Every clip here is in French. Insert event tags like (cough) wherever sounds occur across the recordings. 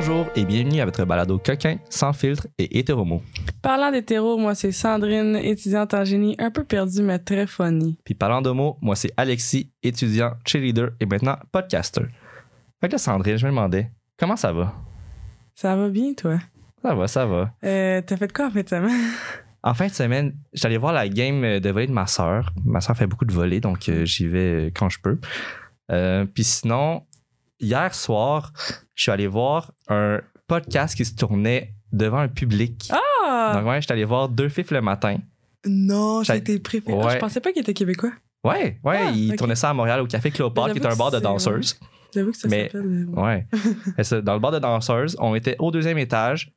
Bonjour et bienvenue à votre balado coquin, sans filtre et hétéromo. Parlant d'hétéro, moi c'est Sandrine, étudiante en génie, un peu perdue mais très funny. Puis parlant d'homo, moi c'est Alexis, étudiant, cheerleader et maintenant podcaster. Fait que là, Sandrine, je me demandais, comment ça va? Ça va bien toi? Ça va, ça va. Euh, T'as fait quoi en fait de semaine? (laughs) En fin de semaine, j'allais voir la game de volley de ma soeur. Ma soeur fait beaucoup de volley, donc euh, j'y vais quand je peux. Euh, Puis sinon, hier soir, je suis allé voir un podcast qui se tournait devant un public. Ah! Donc ouais, je suis allé voir deux fifs le matin. non, été préféré. Ouais. Ah, je pensais pas qu'il était québécois. Ouais, ouais, Ah, il tournait ça à Montréal au Café Cléopâtre, Mais qui est un bar de danseuses. J'avoue que ça Mais- s'appelle. euh, Ouais. (laughs) Ça, dans le bar de danseuses, on était au deuxième étage.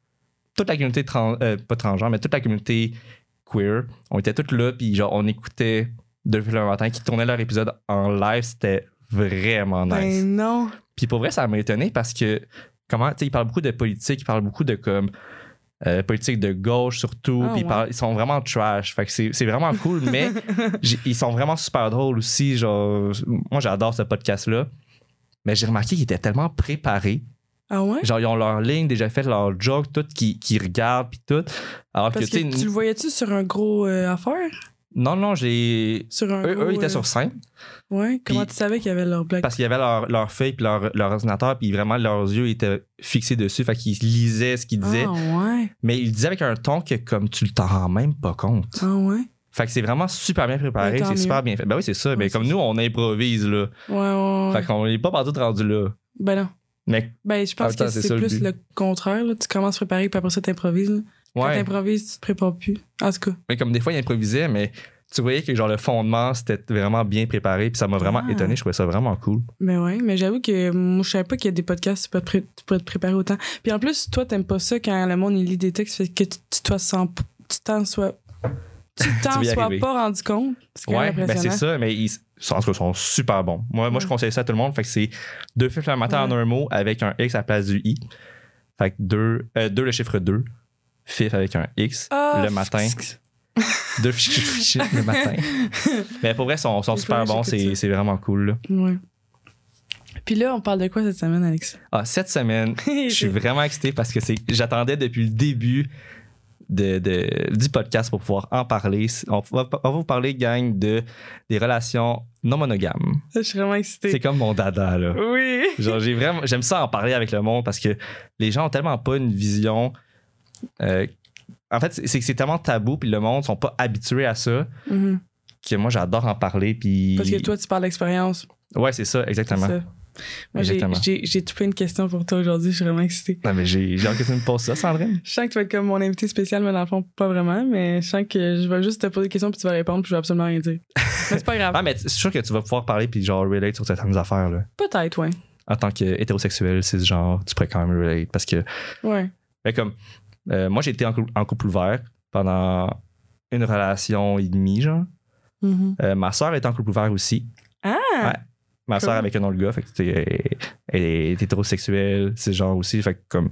Toute la communauté trans, euh, pas transgenre, mais toute la communauté queer. On était toutes là, puis genre, on écoutait depuis le matin qui tournaient leur épisode en live. C'était vraiment nice. Ben non. Puis pour vrai, ça m'a étonné parce que, comment, tu sais, ils parlent beaucoup de politique, ils parlent beaucoup de comme. euh, politique de gauche surtout, Ah, puis ils, sont vraiment trash. Fait que c'est c'est vraiment cool, (laughs) mais ils sont vraiment super drôles aussi. Genre, moi, j'adore ce podcast-là. Mais j'ai remarqué qu'ils étaient tellement préparés. Ah ouais? Genre, ils ont leur ligne, déjà fait leur joke, tout, qui, qui regardent, puis tout. Alors Parce que, tu le voyais-tu sur un gros euh, affaire? Non, non, j'ai. Sur un Eux, gros, eux, ils étaient euh, sur scène Ouais, comment tu savais qu'il y avait leur black? parce qu'il y avait leur, leur feuille puis leur, leur ordinateur, puis vraiment leurs yeux étaient fixés dessus. Fait qu'ils lisaient ce qu'ils disaient. Ah ouais? Mais ils le disaient avec un ton que, comme tu t'en rends même pas compte. Ah ouais? Fait que c'est vraiment super bien préparé, c'est super bien fait. Ben oui, c'est ça. Ouais, mais c'est comme nous, on improvise, là. Ouais, ouais, ouais. Fait qu'on est pas partout rendu là. Ben non. Mais Ben, je pense que c'est le plus but. le contraire. Là. Tu commences à préparer, puis après ça, t'improvises. Quand ouais. t'improvises, tu te prépares plus. En tout cas. Mais comme des fois, ils improvisaient, mais tu voyais que genre le fondement, c'était vraiment bien préparé, puis ça m'a vraiment Ah. étonné. Je trouvais ça vraiment cool. Ben ouais, mais j'avoue que moi, je savais pas qu'il y a des podcasts, tu peux, te pré- tu peux te préparer autant. Puis en plus, toi, t'aimes pas ça quand le monde il lit des textes, fait que tu t'en sens tu t'en sois. Tu (laughs) t'en sois arriver. pas rendu compte. C'est Ouais, ben c'est ça, mais ils sont, sont super bons. Moi, moi je Ouais. conseille ça à tout le monde. Fait que c'est deux films le matin en Ouais. un mot avec un X à la place du I. Fait que deux, euh, deux le chiffre 2. Fif avec un X Ah, le matin. fiches le (laughs) matin. Mais pour vrai, ils sont, sont super bons. C'est vraiment cool. là. Ouais. Puis là, on parle de quoi cette semaine, Alex? Ah, cette semaine, (laughs) je suis vraiment excité parce que c'est j'attendais depuis le début de, de- du podcast pour pouvoir en parler. On va, on va vous parler, gang, de des relations non monogames. Je suis vraiment excitée. C'est comme mon dada, là. Oui. Genre, j'ai vraiment, j'aime ça en parler avec le monde parce que les gens ont tellement pas une vision. Euh, en fait, c'est que c'est tellement tabou, puis le monde sont pas habitués à ça Mhm. que moi j'adore en parler. Puis Parce que toi, tu parles d'expérience. ouais, c'est ça, c'est exactement. ça. Moi, j'ai- Exactement. j'ai j'ai tout plein de questions pour toi aujourd'hui. Je suis vraiment excitée. Non, mais j'ai hâte que tu me poses ça, Sandrine. Je sens que tu vas être comme mon invité spécial, mais dans le fond, pas vraiment. Mais je sens que je vais juste te poser des questions puis tu vas répondre puis je vais absolument rien dire. mais c'est pas grave. (laughs) Ah, mais c'est sûr que tu vas pouvoir parler puis genre relate sur certaines affaires là. Peut-être, ouais. En tant qu'hétérosexuel, cisgenre, tu pourrais quand même relate parce que Ouais. ben, comme euh, moi j'ai été en, en couple ouvert pendant une relation et demie genre. Mhm. Euh, ma soeur est en couple ouvert aussi. Ah! Ouais. Ma Cool. soeur avec un autre gars, fait que t'es- elle est hétérosexuelle, c'est genre aussi, fait que comme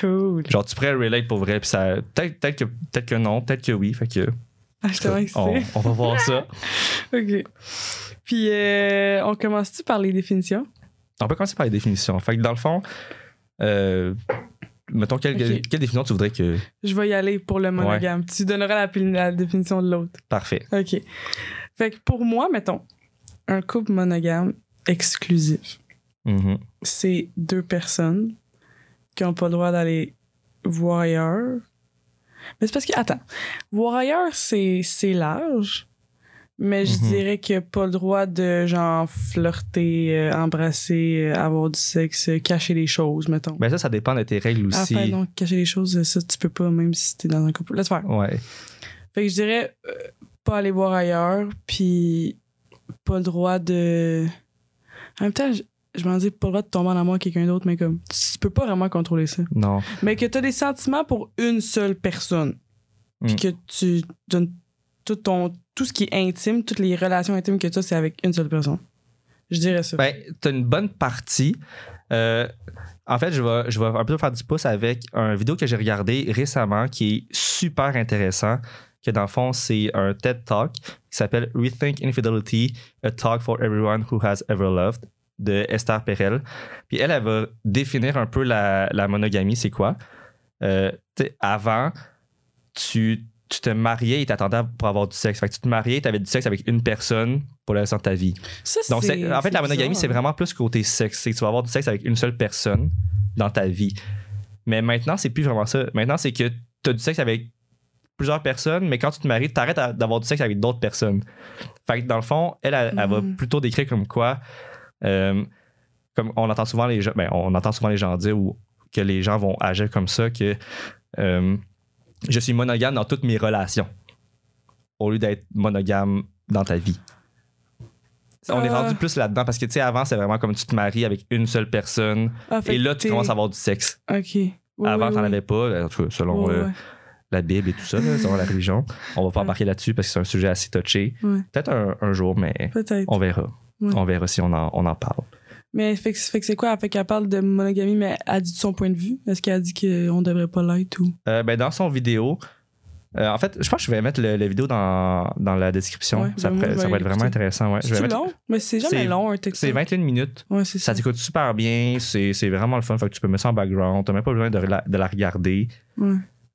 Cool. genre tu pourrais relate pour vrai puis ça peut-être que peut-être que non, peut-être que oui, fait que Ah, je on, on va voir ça. (laughs) OK. Puis, euh, on commence-tu par les définitions? On peut commencer par les définitions. Fait que dans le fond, euh, mettons, quelle, quelle définition tu voudrais que. Je vais y aller pour le monogame. Tu donneras la, la définition de l'autre. Parfait. OK. Fait que pour moi, mettons, un couple monogame exclusif, Mhm. c'est deux personnes qui n'ont pas le droit d'aller voir ailleurs. Mais c'est parce que, attends, voir ailleurs, c'est c'est large. Mais je Mhm. dirais qu'il n'y a pas le droit de, genre, flirter, euh, embrasser, euh, avoir du sexe, euh, cacher les choses, mettons. Ben ça, ça dépend de tes règles aussi. Enfin, donc, cacher les choses, ça, tu peux pas, même si t'es dans un couple. Laisse faire. Ouais. Fait que je dirais pas aller voir ailleurs, puis pas le droit de. En même temps, je, je m'en dis pas le droit de tomber en amour avec quelqu'un d'autre, mais comme. Tu peux pas vraiment contrôler ça. Non. Mais que t'as des sentiments pour une seule personne. puis Mm. que tu donnes tout ton tout ce qui est intime, toutes les relations intimes que tu as, c'est avec une seule personne. Je dirais ça. Ben, t'as une bonne partie. Euh, en fait, je vais, je vais un peu faire du pouce avec un vidéo que j'ai regardé récemment qui est super intéressant. Que dans le fond, c'est un TED Talk qui s'appelle Rethink Infidelity, a talk for everyone who has ever loved de Esther Perel. Puis elle, elle va définir un peu la, la monogamie, c'est quoi. Euh, avant, tu, tu te mariais et t'attendais pour avoir du sexe. Fait que tu te mariais, tu avais du sexe avec une personne pour le restant de ta vie. Ça, Donc, c'est- en fait, la monogamie, c'est vraiment plus côté sexe. C'est que tu vas avoir du sexe avec une seule personne dans ta vie. Mais maintenant, c'est plus vraiment ça. Maintenant, c'est que tu as du sexe avec plusieurs personnes, mais quand tu te maries, tu arrêtes d'avoir du sexe avec d'autres personnes. Fait que dans le fond, elle, elle, elle va Mhm. plutôt décrire comme quoi, euh, comme on entend souvent les gens, ben, on entend souvent les gens dire ou que les gens vont agir comme ça, que euh, je suis monogame dans toutes mes relations, au lieu d'être monogame dans ta vie. On est Ah. rendu plus là-dedans parce que, tu sais, avant, c'est vraiment comme tu te maries avec une seule personne Ah, et là, tu commences à avoir du sexe. Ok. Oui, avant, oui, t'en oui. avais pas, en tout cas, selon euh, ouais. la Bible et tout ça, là, selon la religion. On va pas embarquer là-dessus parce que c'est un sujet assez touché. Ouais. Peut-être un, un jour, mais on verra. Ouais. On verra si on en, on en parle. Mais fait que, fait que c'est quoi? Fait qu'elle parle de monogamie, mais elle a dit de son point de vue? Est-ce qu'elle a dit qu'on devrait pas l'être ou? Euh, ben, dans son vidéo, euh, en fait, je pense que je vais mettre le, la vidéo dans, dans la description. Ouais, ça ben, ça va être vraiment intéressant. Ouais. C'est mettre- long? Mais c'est jamais long, un texte. C'est 21 minutes. Ouais, c'est ça. Ça t'écoute super bien. C'est c'est vraiment le fun. Fait que tu peux mettre ça en background. T'as même pas besoin de la, de la regarder.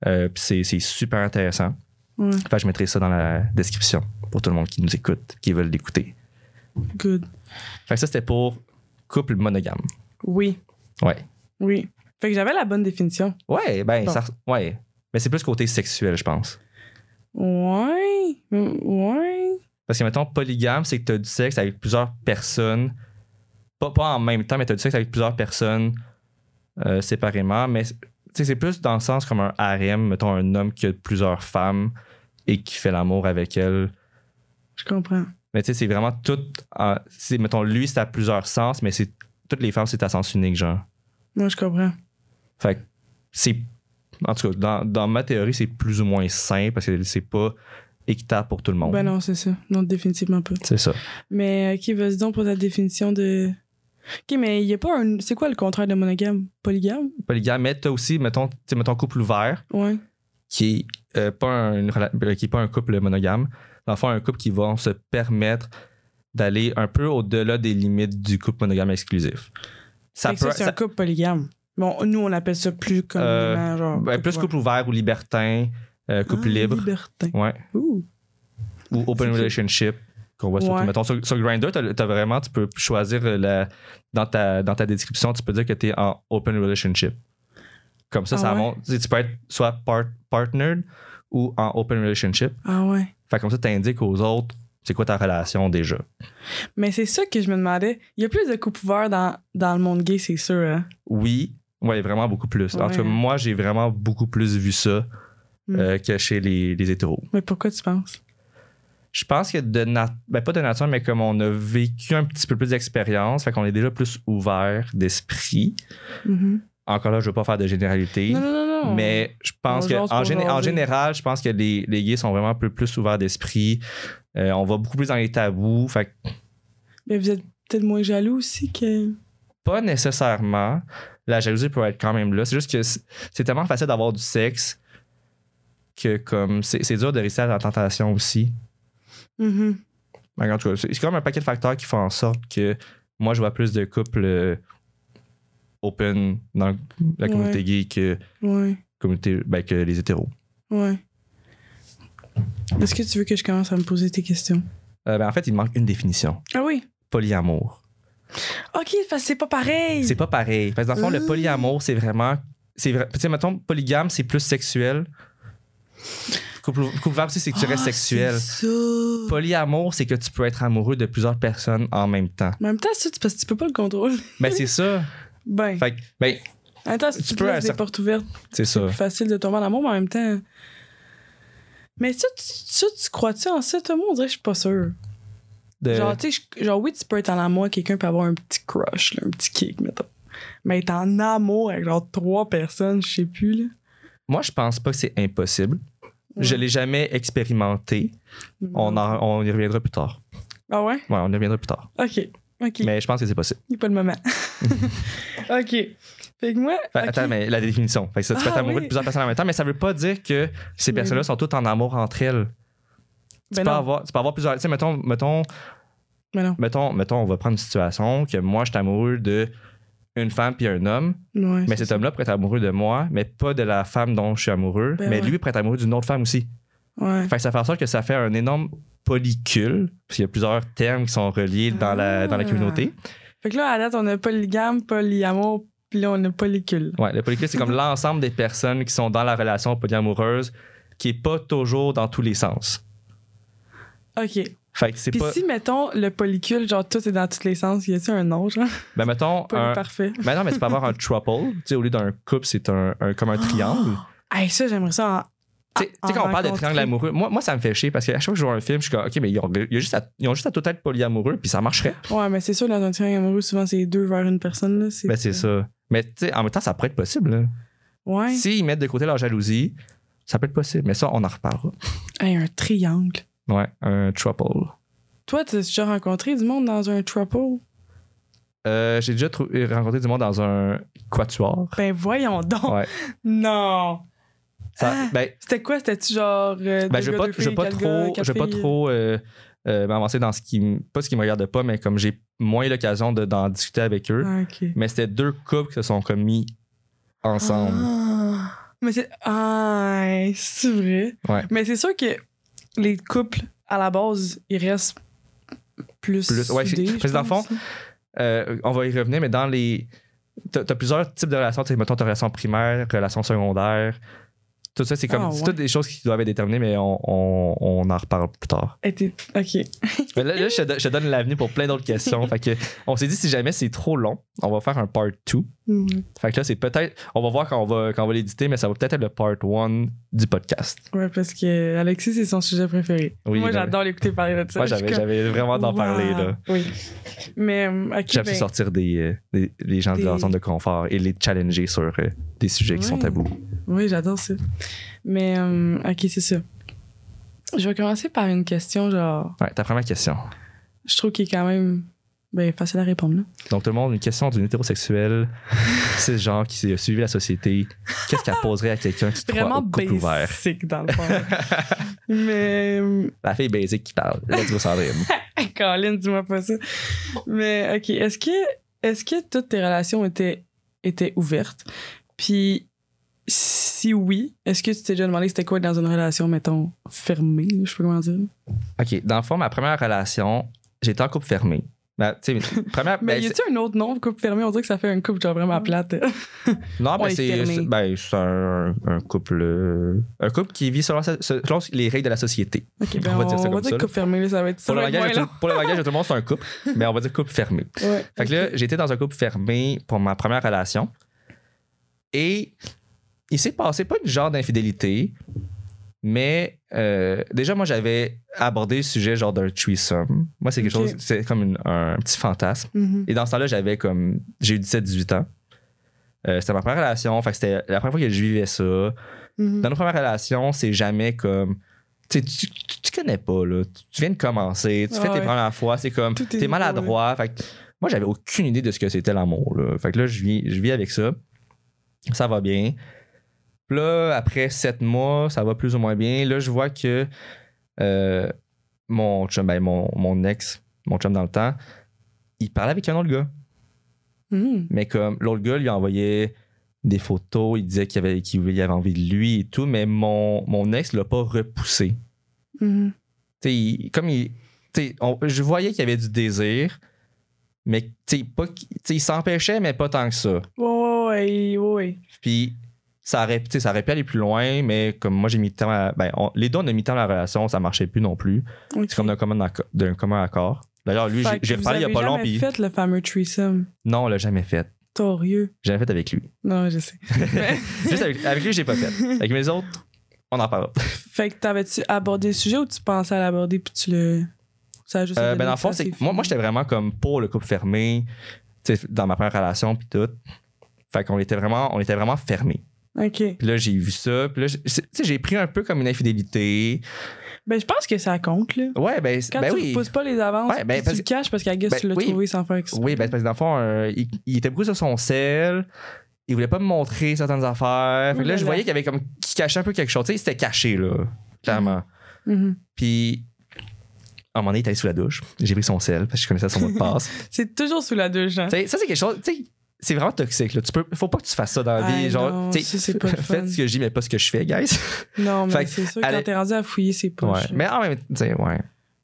Euh, c'est- c'est super intéressant. Fait que je mettrai ça dans la description pour tout le monde qui nous écoute, qui veulent l'écouter. Good. Fait que ça, c'était pour couple monogame. Oui. Ouais. Oui. Fait que j'avais la bonne définition. Ouais, ben, Bon. ça. Ouais. Mais c'est plus côté sexuel, je pense. Ouais. Ouais. Parce que, mettons, polygame, c'est que tu as du sexe avec plusieurs personnes. Pas, pas en même temps, mais tu as du sexe avec plusieurs personnes euh, séparément. Mais tu sais, c'est plus dans le sens comme un harem, mettons, un homme qui a plusieurs femmes et qui fait l'amour avec elles. Je comprends. Mais tu sais, c'est vraiment tout. en- c'est, mettons, lui, c'est à plusieurs sens, mais c'est toutes les femmes, c'est à sens unique, genre. Moi, je comprends. Fait que c'est. En tout cas, dans, dans ma théorie, c'est plus ou moins sain parce que c'est pas équitable pour tout le monde. Ben non, c'est ça. Non, définitivement pas. C'est ça. Mais, OK, vas-y donc pour ta définition de. OK, mais il y a pas un. C'est quoi le contraire de monogame? Polygame? Polygame, mais t'as aussi, mettons, mettons, couple ouvert, Ouais. qui est, euh, pas un, qui est pas un couple monogame. Dans le fond, un couple qui va se permettre d'aller un peu au-delà des limites du couple monogame exclusif. Ça que ça, c'est ça- un couple polygame. Bon, nous, on appelle ça plus communément, genre. ben, plus couple ouvert ou libertin, euh, couple Ah, libre, Libertin. ouais, Ouh. ou open C'est relationship. Qu'on voit. Ouais. Mettons, sur, sur Grindr, t'as, t'as vraiment, tu peux choisir euh, la, dans, ta, dans ta description, tu peux dire que tu es en open relationship. Comme ça, Ah ça ouais? montre. Tu peux être soit part, partnered ou en open relationship. Ah ouais. Fait comme ça, tu indiques aux autres c'est quoi ta relation déjà? Mais c'est ça que je me demandais. Il y a plus de couples ouverts dans, dans le monde gay, c'est sûr, hein? Oui, ouais, vraiment beaucoup plus. En tout cas, moi, j'ai vraiment beaucoup plus vu ça Hmm. euh, que chez les, les hétéros. Mais pourquoi tu penses? Je pense que de nat- ben, pas de nature, mais comme on a vécu un petit peu plus d'expérience, fait qu'on est déjà plus ouvert d'esprit. Mhm. Encore là, je veux pas faire de généralité. Non, non, non. Mais je pense que en, général, je pense que les, les gays sont vraiment un peu plus ouverts d'esprit. Euh, on va beaucoup plus dans les tabous. Fait Mais vous êtes peut-être moins jaloux aussi que. pas nécessairement. La jalousie peut être quand même là. C'est juste que c'est tellement facile d'avoir du sexe que comme c'est dur de réussir à la tentation aussi. Fait En tout cas, c'est c'est comme un paquet de facteurs qui font en sorte que moi, je vois plus de couples euh, open dans la communauté Ouais. gay que, Ouais. communauté, ben, que les hétéros. Ouais. Est-ce que tu veux que je commence à me poser tes questions? Euh, ben, en fait, il manque une définition. Ah oui? Polyamour. Ok, parce que c'est pas pareil. C'est pas pareil. Parce que dans le fond, le Ah. polyamour, c'est vraiment. Tu sais, mettons, polygame, c'est plus sexuel. Couple, couple aussi, c'est que tu restes Ah, sexuel. ça. Polyamour, c'est que tu peux être amoureux de plusieurs personnes en même temps. Mais en même temps, ça, c'est parce que tu peux pas le contrôler. Ben, c'est ça. (laughs) Ben. Fait que, ben, En même temps, si tu peux laisses des portes ouvertes, c'est ça. plus facile de tomber en amour, mais en même temps. Mais ça, tu, ça, tu crois-tu en ça, Thomas? On dirait que je suis pas sûre. De- Genre, tu sais, genre, oui, tu peux être en amour quelqu'un peut avoir un petit crush, là, un petit kick, mettons. Mais être en amour avec genre trois personnes, je sais plus, là. Moi, je pense pas que c'est impossible. Je l'ai jamais expérimenté. On, en- on y reviendra plus tard. Ah ouais? Ouais, on y reviendra plus tard. Ok. Mais je pense que c'est possible. Il pas le moment. (laughs) ok. Fait que moi. Fait. Attends, mais la définition. Fait que ça, tu peux être Ah, amoureux oui. de plusieurs personnes en même temps, mais ça veut pas dire que ces Mais personnes-là oui. sont toutes en amour entre elles. Tu, Ben peux non. avoir, tu peux avoir plusieurs. Tu sais, mettons, mettons, non. mettons, mettons, on va prendre une situation que moi, je suis amoureux de une femme puis un homme, Ouais, mais cet homme-là pourrait être amoureux de moi, mais pas de la femme dont je suis amoureux, Ben mais ouais. lui pourrait être amoureux d'une autre femme aussi. Ouais. Fait que ça fait en sorte que ça fait un énorme polycule, parce qu'il y a plusieurs termes qui sont reliés dans, la, dans la Ah. communauté. Fait que là, à date, on a polygame, polyamour, puis là, on a polycule. Ouais, le polycule, c'est comme (laughs) l'ensemble des personnes qui sont dans la relation polyamoureuse, qui est pas toujours dans tous les sens. Ok. Fait que c'est Puis pas. si, mettons, le polycule, genre, tout est dans tous les sens, y a-tu un nom, genre? Ben, mettons. Un... parfait. Ben non, mais tu peux avoir un (laughs) trouble. Tu sais, au lieu d'un couple, c'est un, un- comme un triangle. Hey, ça, j'aimerais ça en. Tu sais, en quand on parle de triangle amoureux, moi, moi, ça me fait chier parce qu'à chaque fois que je vois un film, je suis comme, OK, mais ils ont, ils ont juste, à, ils ont juste à tout être polyamoureux, puis ça marcherait. Ouais, mais c'est sûr, dans un triangle amoureux, souvent, c'est deux vers une personne, là. Ben, c'est ça. Mais tu sais, en même temps, ça pourrait être possible. là. Ouais. S'ils mettent de côté leur jalousie, ça peut être possible. Mais ça, on en reparlera. Hey, un triangle. Ouais, un trouble. Toi, t'as déjà rencontré du monde dans un trouble? Euh, J'ai déjà trou- rencontré du monde dans un quatuor. Ben, voyons donc. Ouais. Non. Ah. ben, C'était quoi? C'était-tu genre. euh, ben, je je veux pas trop, je pas trop euh, euh, m'avancer dans ce qui pas ce qui me regarde pas, mais comme j'ai moins l'occasion de- d'en discuter avec eux. Ah. Mais c'était deux couples qui se sont comme mis ensemble. Ah. Mais c'est. Ah, c'est vrai. Ouais. Mais c'est sûr que les couples, à la base, ils restent plus. Plus- ouais, soudés, parce que dans le pense. Euh, on va y revenir, mais dans les. T'as as plusieurs types de relations. Mettons, ta relation primaire, relation secondaire. Tout ça, c'est comme. Ah, C'est ouais. toutes des choses qui doivent être déterminées, mais on, on, on en reparle plus tard. Et t'es- Ok. (laughs) Mais là, là, je, te, donne l'avenir pour plein d'autres questions. fait que, on s'est dit, si jamais c'est trop long, on va faire un part 2. Mhm. Fait que là, c'est peut-être. On va voir quand on va, quand on va l'éditer, mais ça va peut-être être le part 1 du podcast. Ouais, parce que Alexis, c'est son sujet préféré. Oui, Moi, j'adore l'écouter parler de ça. Moi, j'avais, vraiment d'en wow. parler, là. Oui. Mais, euh, ok. J'aime ben, sortir des, euh, des, les gens Des- de leur zone de confort et les challenger sur euh, des sujets qui sont tabous. Oui, j'adore ça. Mais, euh, ok, c'est ça. Je vais commencer par une question, genre, Ouais, ta première question. je trouve qu'il est quand même ben, facile à répondre. Là. Donc, tout le monde, une question d'une hétérosexuelle, (laughs) c'est genre qui a suivi la société. Qu'est-ce qu'elle poserait à quelqu'un qui croit Vraiment au couple ouvert? basic, dans le fond. (laughs) Mais, euh, La fille basique qui parle. Let's go, Sandrine. (laughs) Colin, dis-moi pas ça. Mais, ok, est-ce que, est-ce que toutes tes relations étaient, étaient ouvertes? Puis, si oui, est-ce que tu t'es déjà demandé c'était quoi être dans une relation, mettons, fermée, je sais pas comment dire? OK, dans le fond, ma première relation, j'étais en couple fermé. Ben, tu sais, première. (laughs) Mais ben, y a-tu un autre nom, couple fermé? On dirait que ça fait un couple genre vraiment plate. (laughs) c'est- non, on ben, est c'est ben, c'est un, un couple. euh, un couple qui vit selon, les règles de la société. Ok, ben On va dire ça on va comme dire ça, là. couple fermé, ça va être ça. Pour le, être langage tout, pour le langage de tout le monde, c'est un (laughs) couple, mais on va dire couple fermé. Ouais, Fait que là, j'étais dans un couple fermé pour ma première relation. Et il s'est passé pas de genre d'infidélité, mais euh, déjà, moi, j'avais abordé le sujet genre d'un threesome. Moi, c'est quelque chose, c'est comme une- un petit fantasme. Mhm. Et dans ce temps-là, j'avais comme. J'ai eu 17-18 ans. Euh, c'était ma première relation. Fait que c'était la première fois que je vivais ça. Mhm. Dans nos premières relations, c'est jamais comme. Tu, tu, tu, connais pas, là. Tu- viens de commencer, tu fais Ah tes premières fois, c'est comme. T'es maladroit. Fait que moi, j'avais aucune idée de ce que c'était l'amour, là. Fait que là, je vis, je vis avec ça. Ça va bien. Là, après sept mois, ça va plus ou moins bien. Là, je vois que euh, mon chum, ben, mon, mon ex, mon chum dans le temps, il parlait avec un autre gars. Mhm. Mais comme l'autre gars lui envoyait des photos, il disait qu'il avait, qu'il avait envie de lui et tout, mais mon, mon ex l'a pas repoussé. Il- comme il. on- je voyais qu'il y avait du désir, mais pas il s'empêchait, mais pas tant que ça. Ouais, ouais, ouais. Puis ça aurait, ça aurait pu aller plus loin, mais comme moi j'ai mis tant à, ben, on- les deux on a mis tant à la relation, ça marchait plus non plus. C'est comme d'un commun, d'un commun accord. D'ailleurs, lui, j'ai- vous reparlé il y a pas long, jamais puis fait le fameux threesome? non, on l'a jamais fait. Torieux. J'ai jamais fait avec lui. Non, je sais. Mais- (laughs) Juste avec, avec lui, j'ai pas fait. Avec mes autres, on en parlera. fait que t'avais-tu abordé le sujet ou tu pensais à l'aborder puis tu le. Ça a juste Euh, ben dans le fond, c'est moi, moi j'étais vraiment comme pour le couple fermé, tu sais, dans ma première relation puis tout. Fait qu'on était vraiment, on était vraiment fermés. OK. Puis là, j'ai vu ça. Puis là, tu sais, j'ai pris un peu comme une infidélité. Ben, je pense que ça compte, là. Ouais, ben, Quand ben tu oui. repousses pas les avances, Ouais, ben, puis parce tu le caches parce qu'à ben, tu l'as oui. trouvé sans faire exprès. Oui, ben, parce que dans le fond, euh, il, il était beaucoup sur son sel. Il voulait pas me montrer certaines affaires. Fait que là, je voyais qu'il y avait comme. qu'il cachait un peu quelque chose. Tu sais, c'était caché, là. Clairement. Mhm. Puis. À un moment donné, il était allé sous la douche. J'ai pris son sel parce que je connaissais son mot de passe. (laughs) C'est toujours sous la douche, hein. Tu ça, c'est quelque chose. Tu sais, c'est vraiment toxique. Là. Tu peux, faut pas que tu fasses ça dans la vie. Genre, non, ça, pas (laughs) faites ce que je dis, mais pas ce que je fais, guys. (laughs) Non, mais que c'est sûr, elle quand t'es rendu à fouiller, c'est pas Ouais. Mais en même temps, ouais.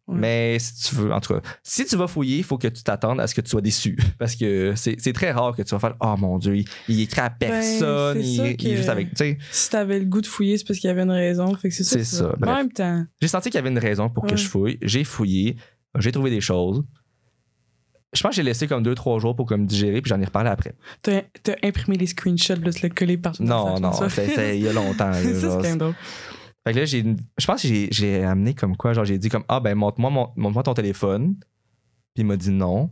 Ouais. Mais si tu veux, en tout cas, si tu vas fouiller, il faut que tu t'attendes à ce que tu sois déçu. (laughs) Parce que c'est c'est très rare que tu vas faire Oh mon Dieu, il, il écrit à personne, Ben, il, il est que- juste avec. Si t'avais le goût de fouiller, c'est parce qu'il y avait une raison. Fait que c'est ça. En même temps, j'ai senti qu'il y avait une raison pour que je fouille. J'ai fouillé, j'ai trouvé des choses. Je pense que j'ai laissé comme deux, trois jours pour comme digérer, puis j'en ai reparlé après. t'as imprimé les screenshots, là, tu l'as collé partout. Non, non, c'est il y a longtemps. (laughs) c'est quand même drôle. Fait que là, j'ai, je pense que j'ai, amené comme quoi, genre, j'ai dit comme, ah, ben, montre-moi, mon- montre-moi ton téléphone. Puis il m'a dit non.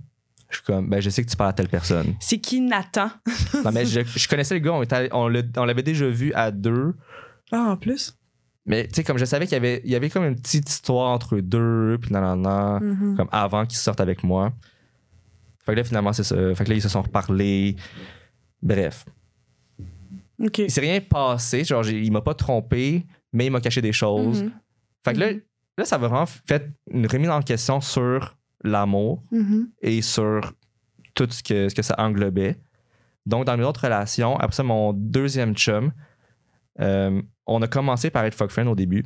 Je suis comme, ben, je sais que tu parles à telle personne. C'est qui Nathan? (laughs) non, mais je, je connaissais le gars, on, était on, l'a- on l'avait déjà vu à deux. Ah, en plus? Mais, tu sais, comme je savais qu'il y avait, il y avait comme une petite histoire entre eux deux, puis nan, nan, nan, Mhm. comme avant qu'ils sortent avec moi. Fait que là, finalement, c'est ça. Fait que là, ils se sont reparlés. Bref. Il s'est rien passé. Genre, il m'a pas trompé, mais il m'a caché des choses. Mhm. Fait que là, Mhm. là, ça va vraiment fait une remise en question sur l'amour Mhm. et sur tout ce que, ce que ça englobait. Donc, dans mes autres relations, après ça, mon deuxième chum, euh, on a commencé par être fuck friend au début.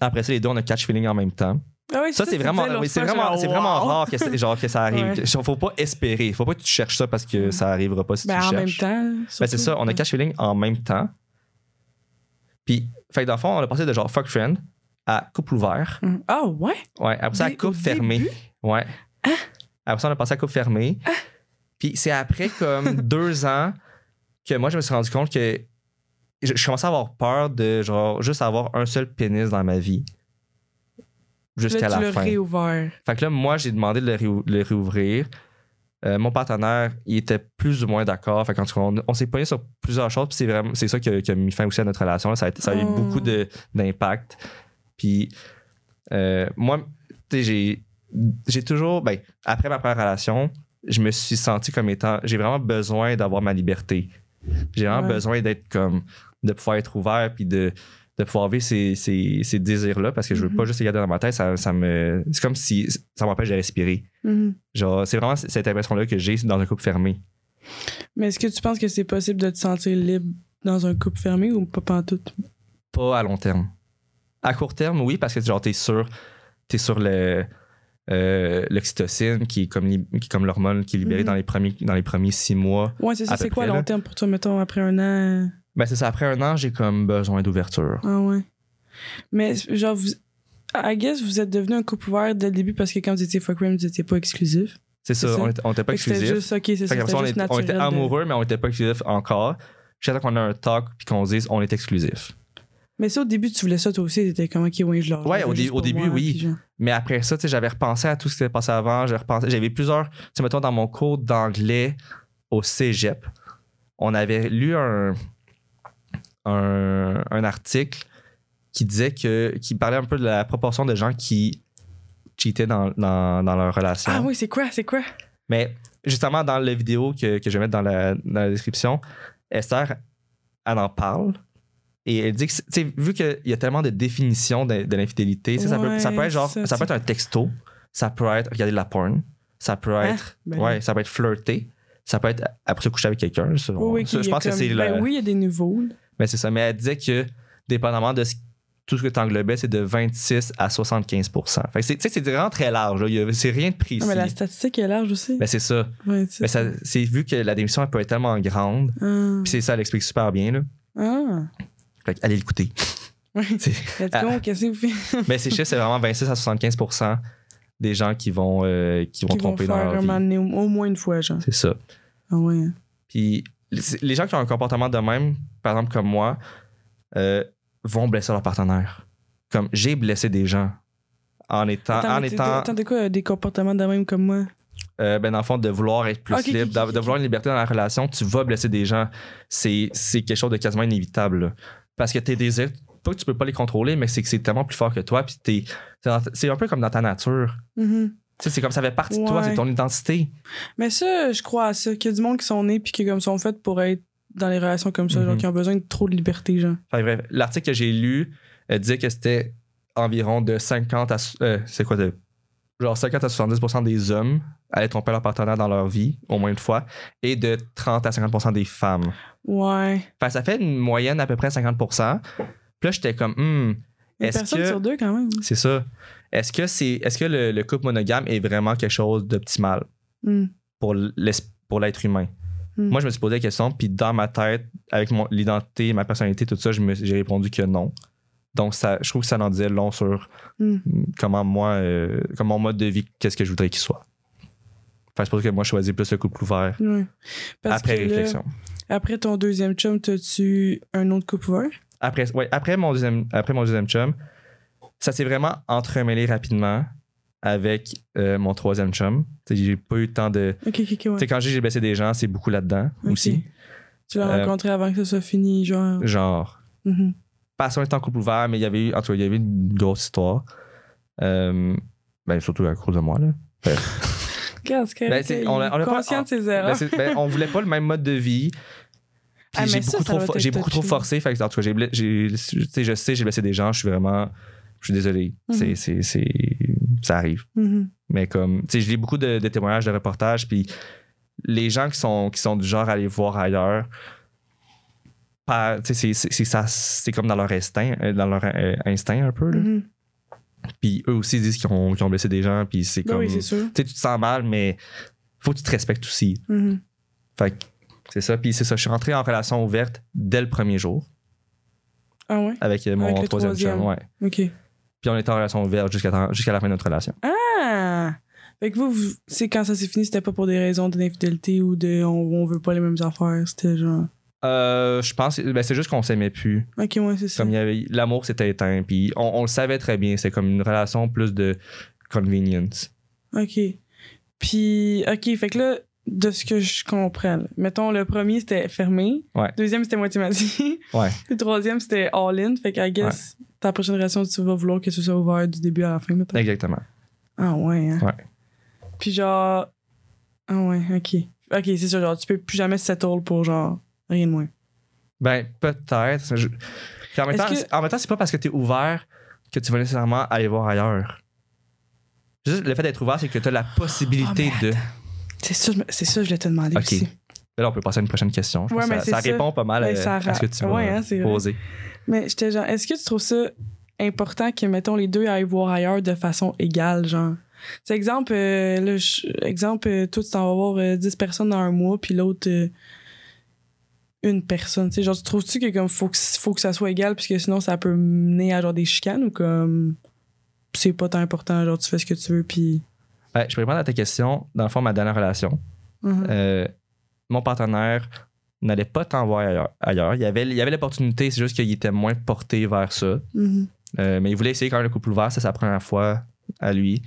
Après ça, les deux, on a catch feeling en même temps. Ah oui, Ça, c'est vraiment, oui, c'est vraiment, c'est vraiment wow. rare que, genre, que ça arrive. Ouais. Faut pas espérer. Faut pas que tu cherches ça parce que Mm. ça arrivera pas si Ben, tu en cherches. même temps. Ben, c'est ça, on a catch feeling en même temps. Puis, fait que dans le fond, on a passé de genre fuck friend à couple ouvert. Mhm. Ah, ouais? Ouais, après ça, à fermée. début? Ouais. Après ça, on a passé à coupe fermée. Puis c'est après comme (laughs) deux ans que moi, je me suis rendu compte que je, je commençais à avoir peur de genre juste avoir un seul pénis dans ma vie. Jusqu'à tu la fin. réouvert. Fait que là, moi, j'ai demandé de le, réou- le réouvrir. Euh, mon partenaire, il était plus ou moins d'accord. Fait qu'en tout cas, on, on s'est pogné sur plusieurs choses. Puis c'est vraiment, c'est ça qui a, qui a mis fin aussi à notre relation. là. Ça a, été- ça a eu Oh. beaucoup de- d'impact. Puis euh, moi, tu sais, j'ai, j'ai toujours, ben, après ma première relation, je me suis senti comme étant, j'ai vraiment besoin d'avoir ma liberté. J'ai vraiment Ouais. besoin d'être comme, de pouvoir être ouvert puis de, de pouvoir vivre ces, ces, ces désirs-là parce que je veux Mhm. pas juste les garder dans ma tête. Ça, ça me, c'est comme si ça m'empêche de respirer. Mhm. Genre, c'est vraiment cette impression-là que j'ai dans un couple fermé. Mais est-ce que tu penses que c'est possible de te sentir libre dans un couple fermé ou pas pantoute? Pas à long terme. À court terme, oui, parce que genre, t'es sur, t'es sur le, euh, l'oxytocine, qui est comme, li- qui est comme l'hormone qui est libérée Mhm. dans, les premiers, dans les premiers six mois. Ouais, c'est ça. C'est quoi à long terme pour toi, mettons, après un an? Ben, c'est ça. Après un an, j'ai comme besoin d'ouverture. Ah ouais. Mais genre, vous. I guess vous êtes devenu un couple ouvert dès le début parce que quand vous étiez fuck vous étiez pas exclusif. C'est ça, on était, on était pas exclusifs. juste, ok, c'est ça. Ça, on, juste était- on était de- amoureux, mais on était pas exclusifs encore. Temps qu'on a un talk puis qu'on se dise on est exclusif. Mais ça, au début, tu voulais ça toi aussi. T'étais comme, ok, oui, je leur. Ouais, au dé- début, moi, oui. genre- Mais après ça, tu sais, j'avais repensé à tout ce qui s'était passé avant. J'avais plusieurs. Tu sais, mettons, dans mon cours d'anglais au cégep, on avait lu un, un, un article qui disait que. qui parlait un peu de la proportion de gens qui cheataient dans, dans, dans leur relation. Ah oui, c'est quoi, c'est quoi? Mais justement, dans la vidéo que, que je vais mettre dans la, dans la description, Esther, elle en parle. Et elle dit que, vu qu'il y a tellement de définitions de, de l'infidélité, ça, peut, ça peut Ouais, être genre, ça, ça, peut être un texto, ça peut être regarder de la porn, ça peut Hein? être, Ben ouais, ça peut être flirter, ça peut être après se coucher avec quelqu'un. Oui, oui, je pense que c'est ben oui, il y a des nouveaux. Mais c'est ça. Mais elle disait que, dépendamment de ce- tout ce que tu englobais, c'est de 26 à 75 Fait que c'est, tu sais, c'est vraiment très large. là. C'est rien de précis. Ah, mais la statistique est large aussi. Ben, c'est ça. Mais ça, c'est vu que la démission elle peut être tellement grande. Ah. Puis c'est ça, elle explique super bien. Là. Ah. Fait allez l'écouter. (laughs) Qu'est-ce que vous faites? (laughs) Mais ces chiffres, c'est vraiment 26 à 75% des gens qui vont, euh, qui vont Qui vont tromper dans faire leur un vie. au moins une fois, genre. C'est ça. Ah ouais. Puis les gens qui ont un comportement de même, par exemple comme moi, euh, vont blesser leur partenaire. Comme j'ai blessé des gens en étant. Attends, en étant Attends, quoi, des comportements de même comme moi? euh, ben, dans le fond, de vouloir être plus libre, de, vouloir une liberté dans la relation, tu vas blesser des gens. C'est c'est quelque chose de quasiment inévitable. là. Parce que tes désirs, pas que tu peux pas les contrôler, mais c'est que c'est tellement plus fort que toi. Puis t'es- c'est un peu comme dans ta nature. Tu sais, c'est comme ça fait partie de toi, c'est ton identité. Mais ça, je crois à ça. Qu'il y a du monde qui sont nés puis qui comme sont faits pour être dans les relations comme ça, Mhm. genre qui ont besoin de trop de liberté, genre. Fait bref, l'article que j'ai lu euh, disait que c'était environ de 50 à. euh, c'est quoi de. Genre 50 à 70% des hommes allaient tromper leur partenaire dans leur vie, au moins une fois, et de 30 à 50% des femmes. Ouais. Que ça fait une moyenne à peu près 50% Puis là, j'étais comme, hmm, Une Est-ce personne que- sur deux, quand même. c'est ça. Est-ce que, c'est, est-ce que le, le couple monogame est vraiment quelque chose d'optimal Hmm. pour l'être humain? Hmm. Moi, je me suis posé la question, puis dans ma tête, avec mon, l'identité, ma personnalité, tout ça, je me- j'ai répondu que non. Donc, ça, je trouve que ça en disait long sur Hmm. comment moi, euh, comment mon mode de vie, qu'est-ce que je voudrais qu'il soit. Que c'est pour ça que moi, je choisis plus le couple ouvert. Parce après là, réflexion. après ton deuxième chum, t'as-tu un autre couple ouvert? Après, ouais, après, mon deuxième, après mon deuxième chum, ça s'est vraiment entremêlé rapidement avec euh, mon troisième chum. J'ai pas eu le temps de. Ok, ok, ok, Tu ouais. quand j'ai blessé des gens, c'est beaucoup là-dedans aussi. Tu l'as Euh, rencontré avant que ça soit fini, genre? Genre, Mhm. passion est en couple ouvert, mais il y avait eu, en tout cas, il y avait une grosse histoire. Euh, ben, surtout à cause de moi, là. (laughs) C'est Ben, c'est- on a- on a est pas- conscient de ses Ben, erreurs. c'est- ben, on voulait pas le même mode de vie. Puis Ah, j'ai beaucoup, ça trop, j'ai beaucoup trop forcé. Fait que, en tout cas, j'ai, je sais, j'ai blessé des gens. Je suis vraiment. Je suis désolé. Mhm. C'est, c'est, c'est- ça arrive. Mhm. Mais comme, tu sais, je lis beaucoup de, de témoignages, de reportages, puis les gens qui sont, qui sont du genre à aller voir ailleurs, c'est, c'est, c'est ça, c'est comme dans leur instinct, euh, dans leur euh, instinct un peu. là. Mhm. Puis eux aussi disent qu'ils ont, blessé des gens, puis c'est Ben comme, oui, tu sûr. sais, tu te sens mal, mais faut que tu te respectes aussi. Mhm. Fait que c'est ça. Puis c'est ça, je suis rentré en relation ouverte dès le premier jour Ah ouais? avec mon Avec le troisième chum. troisième. Ouais. Ok. Puis on était en relation ouverte jusqu'à, la fin de notre relation. Ah! Fait que vous, vous c'est quand ça s'est fini, c'était pas pour des raisons d'infidélité ou de on, on veut pas les mêmes affaires. C'était genre. Euh, je pense, ben, c'est juste qu'on s'aimait plus. Ok, ouais, c'est ça. Comme il y avait, l'amour s'était éteint, puis on, on le savait très bien. C'est comme une relation plus de convenience. Ok. Puis, ok, fait que là, de ce que je comprends, là, mettons, le premier c'était fermé. Ouais. Deuxième c'était moitié-moitié. Ouais. Le troisième c'était all-in. Fait que, I guess, ta prochaine relation, tu vas vouloir que ce soit ouvert du début à la fin, mettons? Exactement. Ah ouais, hein? Ouais. Puis genre. Ah ouais, ok. Ok, c'est ça, genre, tu peux plus jamais settle pour genre rien de moins. Ben, peut-être. Je- en même temps, que- en même temps, c'est pas parce que t'es ouvert que tu vas nécessairement aller voir ailleurs. Juste le fait d'être ouvert, c'est que tu as la possibilité mais de. C'est ça, c'est ça, je voulais te demander aussi. Là, on peut passer à une prochaine question. Je Ouais, pense que mais ça, répond pas mal Ouais, euh, ça à ce que tu ra- m'as ouais, hein, posé. Mais j'étais genre, est-ce que tu trouves ça important que, mettons, les deux aillent voir ailleurs de façon égale, genre? C'est exemple, euh, là, exemple, euh, toi, tu t'en vas voir euh, 10 personnes dans un mois, puis l'autre, euh, une personne. Tu sais, genre, tu trouves-tu que comme faut que, faut que ça soit égal, puisque sinon, ça peut mener à genre des chicanes ou comme c'est pas tant important, genre, tu fais ce que tu veux, puis. Ben, je peux répondre à ta question. Dans le fond, ma dernière relation, Mhm. euh, mon partenaire n'allait pas tant voir ailleurs. ailleurs. Il y avait il y avait l'opportunité, c'est juste qu'il était moins porté vers ça. Mhm. Euh, mais il voulait essayer quand même le couple ouvert. C'est sa première fois à lui.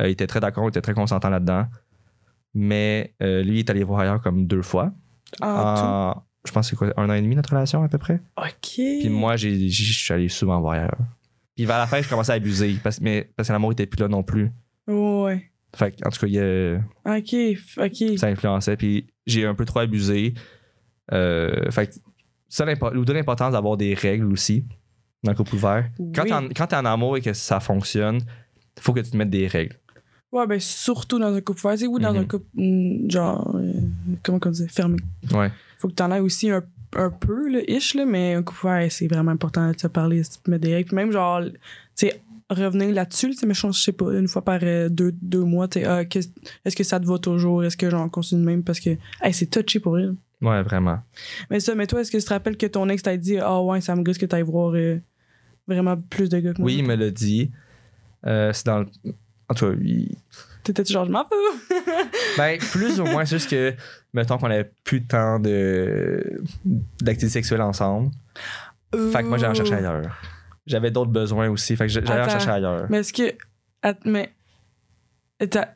Euh, il était très d'accord, il était très consentant là-dedans. Mais euh, lui, il est allé voir ailleurs comme deux fois. Ah, je pense que c'est quoi, un an et demi notre relation à peu près? OK. Puis moi, je suis allé souvent voir ailleurs. Puis vers la fin, je commençais à abuser. Parce, mais, parce que l'amour était plus là non plus. Ouais. Fait en tout cas, il y a- OK. OK. ça influençait. Puis j'ai un peu trop abusé. Euh, fait que ça, ou de l'importance d'avoir des règles aussi dans le couple ouvert. Quand Oui. en- quand t'es en amour et que ça fonctionne, il faut que tu te mettes des règles. Ouais, ben surtout dans un couple ouvert. C'est ou dans Mhm. un couple, mm, genre, euh, comment on dit, fermé. Ouais. Faut que t'en aies aussi un, un peu, là, ish, là, mais un couple ouvert, c'est vraiment important de se parler, de se mettre des règles. Puis même, genre, tu sais, revenir là-dessus, tu sais, mais je sais pas, une fois par euh, deux, deux mois, tu sais, ah, est-ce que ça te va toujours? Est-ce que j'en continue même? Parce que, hey, c'est touché pour elle. Ouais, vraiment. Mais ça, mais toi, est-ce que tu te rappelles que ton ex t'a dit, ah ouais, ça me gosse que t'ailles voir euh, vraiment plus de gars que moi? Oui, il me l'a dit. Euh, c'est dans le- En tout cas, il- T'étais-tu genre, je m'en fous? (laughs) ben, plus ou moins, c'est juste que, mettons qu'on avait plus de temps de... d'activité sexuelle ensemble. Fait que moi, j'allais en chercher ailleurs. J'avais d'autres besoins aussi. Fait que j'allais en Attends. chercher ailleurs. Mais est-ce que. att- mais. T'as.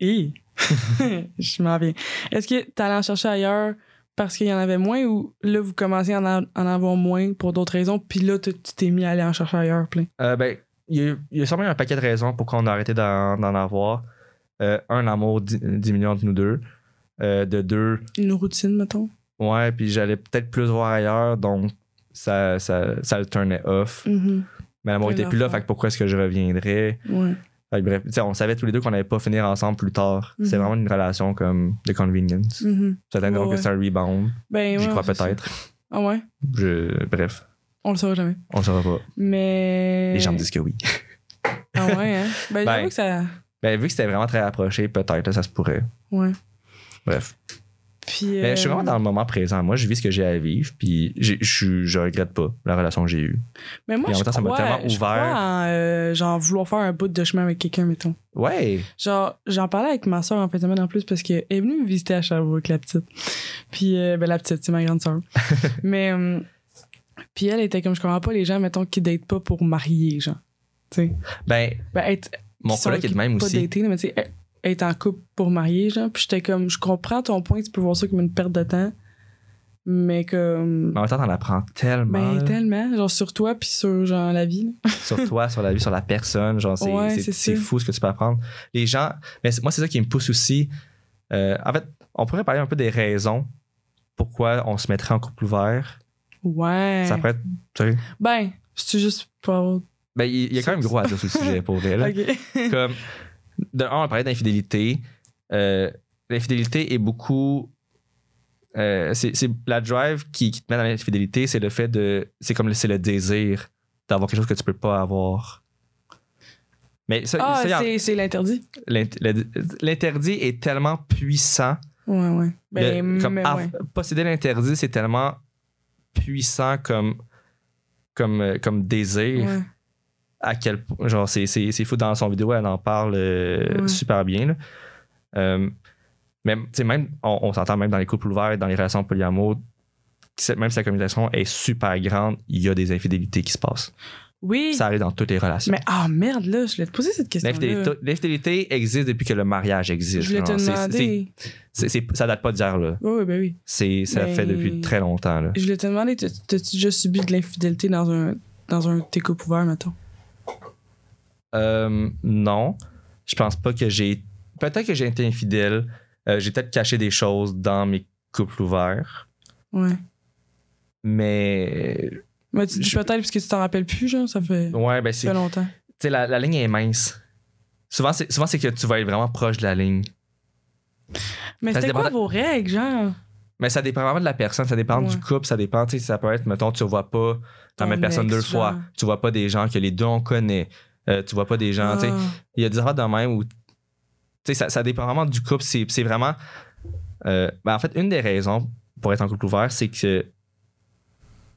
Hi. (laughs) je m'en viens. Est-ce que t'allais en chercher ailleurs parce qu'il y en avait moins ou là, vous commencez à en, avoir moins pour d'autres raisons, puis là, tu tu t'es mis à aller en chercher ailleurs plein? Euh, ben, il y, a, il y a sûrement un paquet de raisons pourquoi on a arrêté d'en, avoir. Euh, un, l'amour di- diminue entre nous deux. Euh, de deux, Une routine, mettons? ouais, puis j'allais peut-être plus voir ailleurs, donc ça, ça, ça le turnait off. Mhm. Mais l'amour était plus là, fait que pourquoi est-ce que je reviendrais? Ouais. Fait que bref, on savait tous les deux qu'on n'allait pas finir ensemble plus tard. C'est Mhm. vraiment une relation comme de convenience. Mhm. Peut-être Ouais, que c'est un rebound. Ben, J'y ouais, crois peut-être. Ah ouais? Je- Bref, On le saura jamais. on le saura pas. Mais. Les gens me disent que oui. Ah ouais, hein? (laughs) Ben, Ben, que ça. Ben, vu que c'était vraiment très rapproché, peut-être, ça se pourrait. Ouais. Bref. Puis. Mais je suis euh, vraiment dans le moment présent. Moi, je vis ce que j'ai à vivre, puis je je regrette pas la relation que j'ai eue. Mais moi, Puis en je même temps, ça m'a tellement ouvert. en, euh, genre, vouloir faire un bout de chemin avec quelqu'un, mettons. Ouais. Genre, j'en parlais avec ma soeur en fait semaine en plus parce qu'elle est venue me visiter à Sherbrooke, la petite. Puis, euh, ben, la petite, c'est ma grande soeur. (laughs) Mais, euh, puis elle était comme, je comprends pas les gens, mettons, qui datent pas pour marier, genre. Tu sais. Ben, Ben, être. mon coloc est de même pas aussi. dater, mais tu sais, être- en couple pour marier, genre. Puis j'étais comme, je comprends ton point, tu peux voir ça comme une perte de temps. Mais comme. Mais en même temps, t'en apprends tellement. Ben, tellement. Genre, sur toi, puis sur, genre, la vie. (laughs) sur toi, sur la vie, sur la personne. Genre, c'est Ouais, fou ce que tu peux apprendre. Les gens. Mais moi, c'est ça qui me pousse aussi. Euh, en fait, on pourrait parler un peu des raisons pourquoi on se mettrait en couple ouvert. Ouais. Ça pourrait être. tu sais, Ben, c'est juste pas. Ben, il y a quand même gros à dire sur le sujet pour vrai. là. (laughs) Ok. comme de un on parlait d'infidélité Euh, l'infidélité est beaucoup euh, c'est c'est la drive qui, qui te met dans l'infidélité c'est le fait de c'est comme le- c'est le désir d'avoir quelque chose que tu peux pas avoir mais ça, Ah, ça, y en- c'est- l'interdit. l'int- l'interdit est tellement puissant Ouais, ouais. Ben, comme mais av- ouais. posséder l'interdit c'est tellement puissant comme comme euh, comme désir Ouais. À quel point. Genre, c'est, c'est, c'est fou dans son vidéo, elle en parle euh, Ouais. super bien. là. Euh, même, tu sais, même, on, on s'entend même dans les couples ouverts, dans les relations polyamour, même si la communication est super grande, il y a des infidélités qui se passent. Oui. Ça arrive dans toutes les relations. Mais ah merde, là, je voulais te poser cette question. L'infidélité, l'infidélité existe depuis que le mariage existe. Je voulais te demander. c'est- c'est- c'est- ça date pas d'hier, là. Oui, oui, ben oui. C'est, ça Ben- fait depuis très longtemps, là. Je voulais te demander, t'as- t'as-tu déjà subi de l'infidélité dans un, dans un de tes couples ouverts, mettons? Euh, non. Je pense pas que j'ai. Peut-être que j'ai été infidèle. Euh, j'ai peut-être caché des choses dans mes couples ouverts. Ouais. Mais. Mais tu dis Je- peut-être parce que tu t'en rappelles plus, genre, ça fait, Ouais, ben ça fait Tu longtemps. sais, la, la ligne est mince. Souvent, c'est, souvent, c'est que tu vas être vraiment proche de la ligne. Mais Ça c'était quoi dépend- vos règles, genre? Mais ça dépend vraiment de la personne, ça dépend Ouais. du couple, ça dépend, tu sais, ça peut être, mettons, tu vois pas la même personne deux fois, tu vois pas des gens que les deux on connaît, Euh, tu vois pas des gens, tu sais, Ah. il y a des affaires de même où, tu sais, ça, ça dépend vraiment du couple, c'est, vraiment, euh, ben, en fait, une des raisons pour être en couple ouvert, c'est que,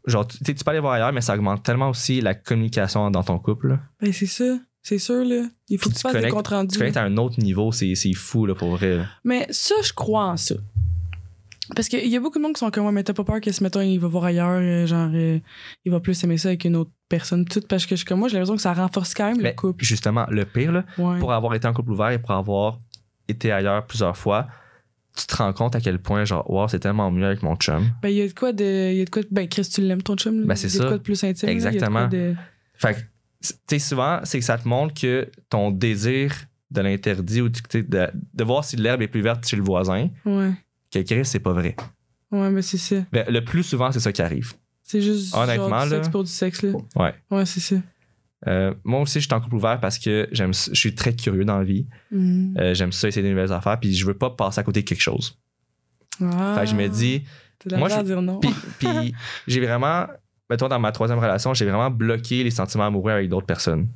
genre, tu, peux aller voir ailleurs, mais ça augmente tellement aussi la communication dans ton couple. Ben, c'est ça. C'est sûr, là. Il faut Puis que tu tu fasses des comptes rendus. Tu connectes à un autre niveau, c'est, fou, là, pour vrai. Mais ça, je crois en ça. Parce qu'il y a beaucoup de monde qui sont comme moi, mais t'as pas peur que ce mettons, il va voir ailleurs, euh, genre, euh, il va plus aimer ça avec une autre personne, tout. Parce que je, comme moi, j'ai l'impression que ça renforce quand même Mais le couple. justement, le pire, là, Ouais. pour avoir été en couple ouvert et pour avoir été ailleurs plusieurs fois, tu te rends compte à quel point, genre, wow, c'est tellement mieux avec mon chum. Ben, il y a de quoi de. Il y a de quoi de- Ben, Chris, tu l'aimes, ton chum, là? Ben, c'est Il y a de ça. quoi de plus intime. Exactement. de- Fait que, tu sais, souvent, c'est que ça te montre que ton désir de l'interdit ou de, de voir si l'herbe est plus verte chez le voisin, Ouais. Que Chris, c'est pas vrai. Ouais, ben, c'est ça. Ben, le plus souvent, c'est ça qui arrive. C'est juste. Honnêtement, genre, du là. sexe pour du sexe, là. Ouais. Ouais, c'est ça. Euh, moi aussi, je suis en couple ouvert parce que j'aime, je suis très curieux dans la vie. Mm. Euh, j'aime ça, essayer de nouvelles affaires, puis je veux pas passer à côté de quelque chose. Ah. Fait que je me dis, T'as de la moi, je- dire non. Puis, puis j'ai vraiment, mettons, dans ma troisième relation, j'ai vraiment bloqué les sentiments amoureux avec d'autres personnes.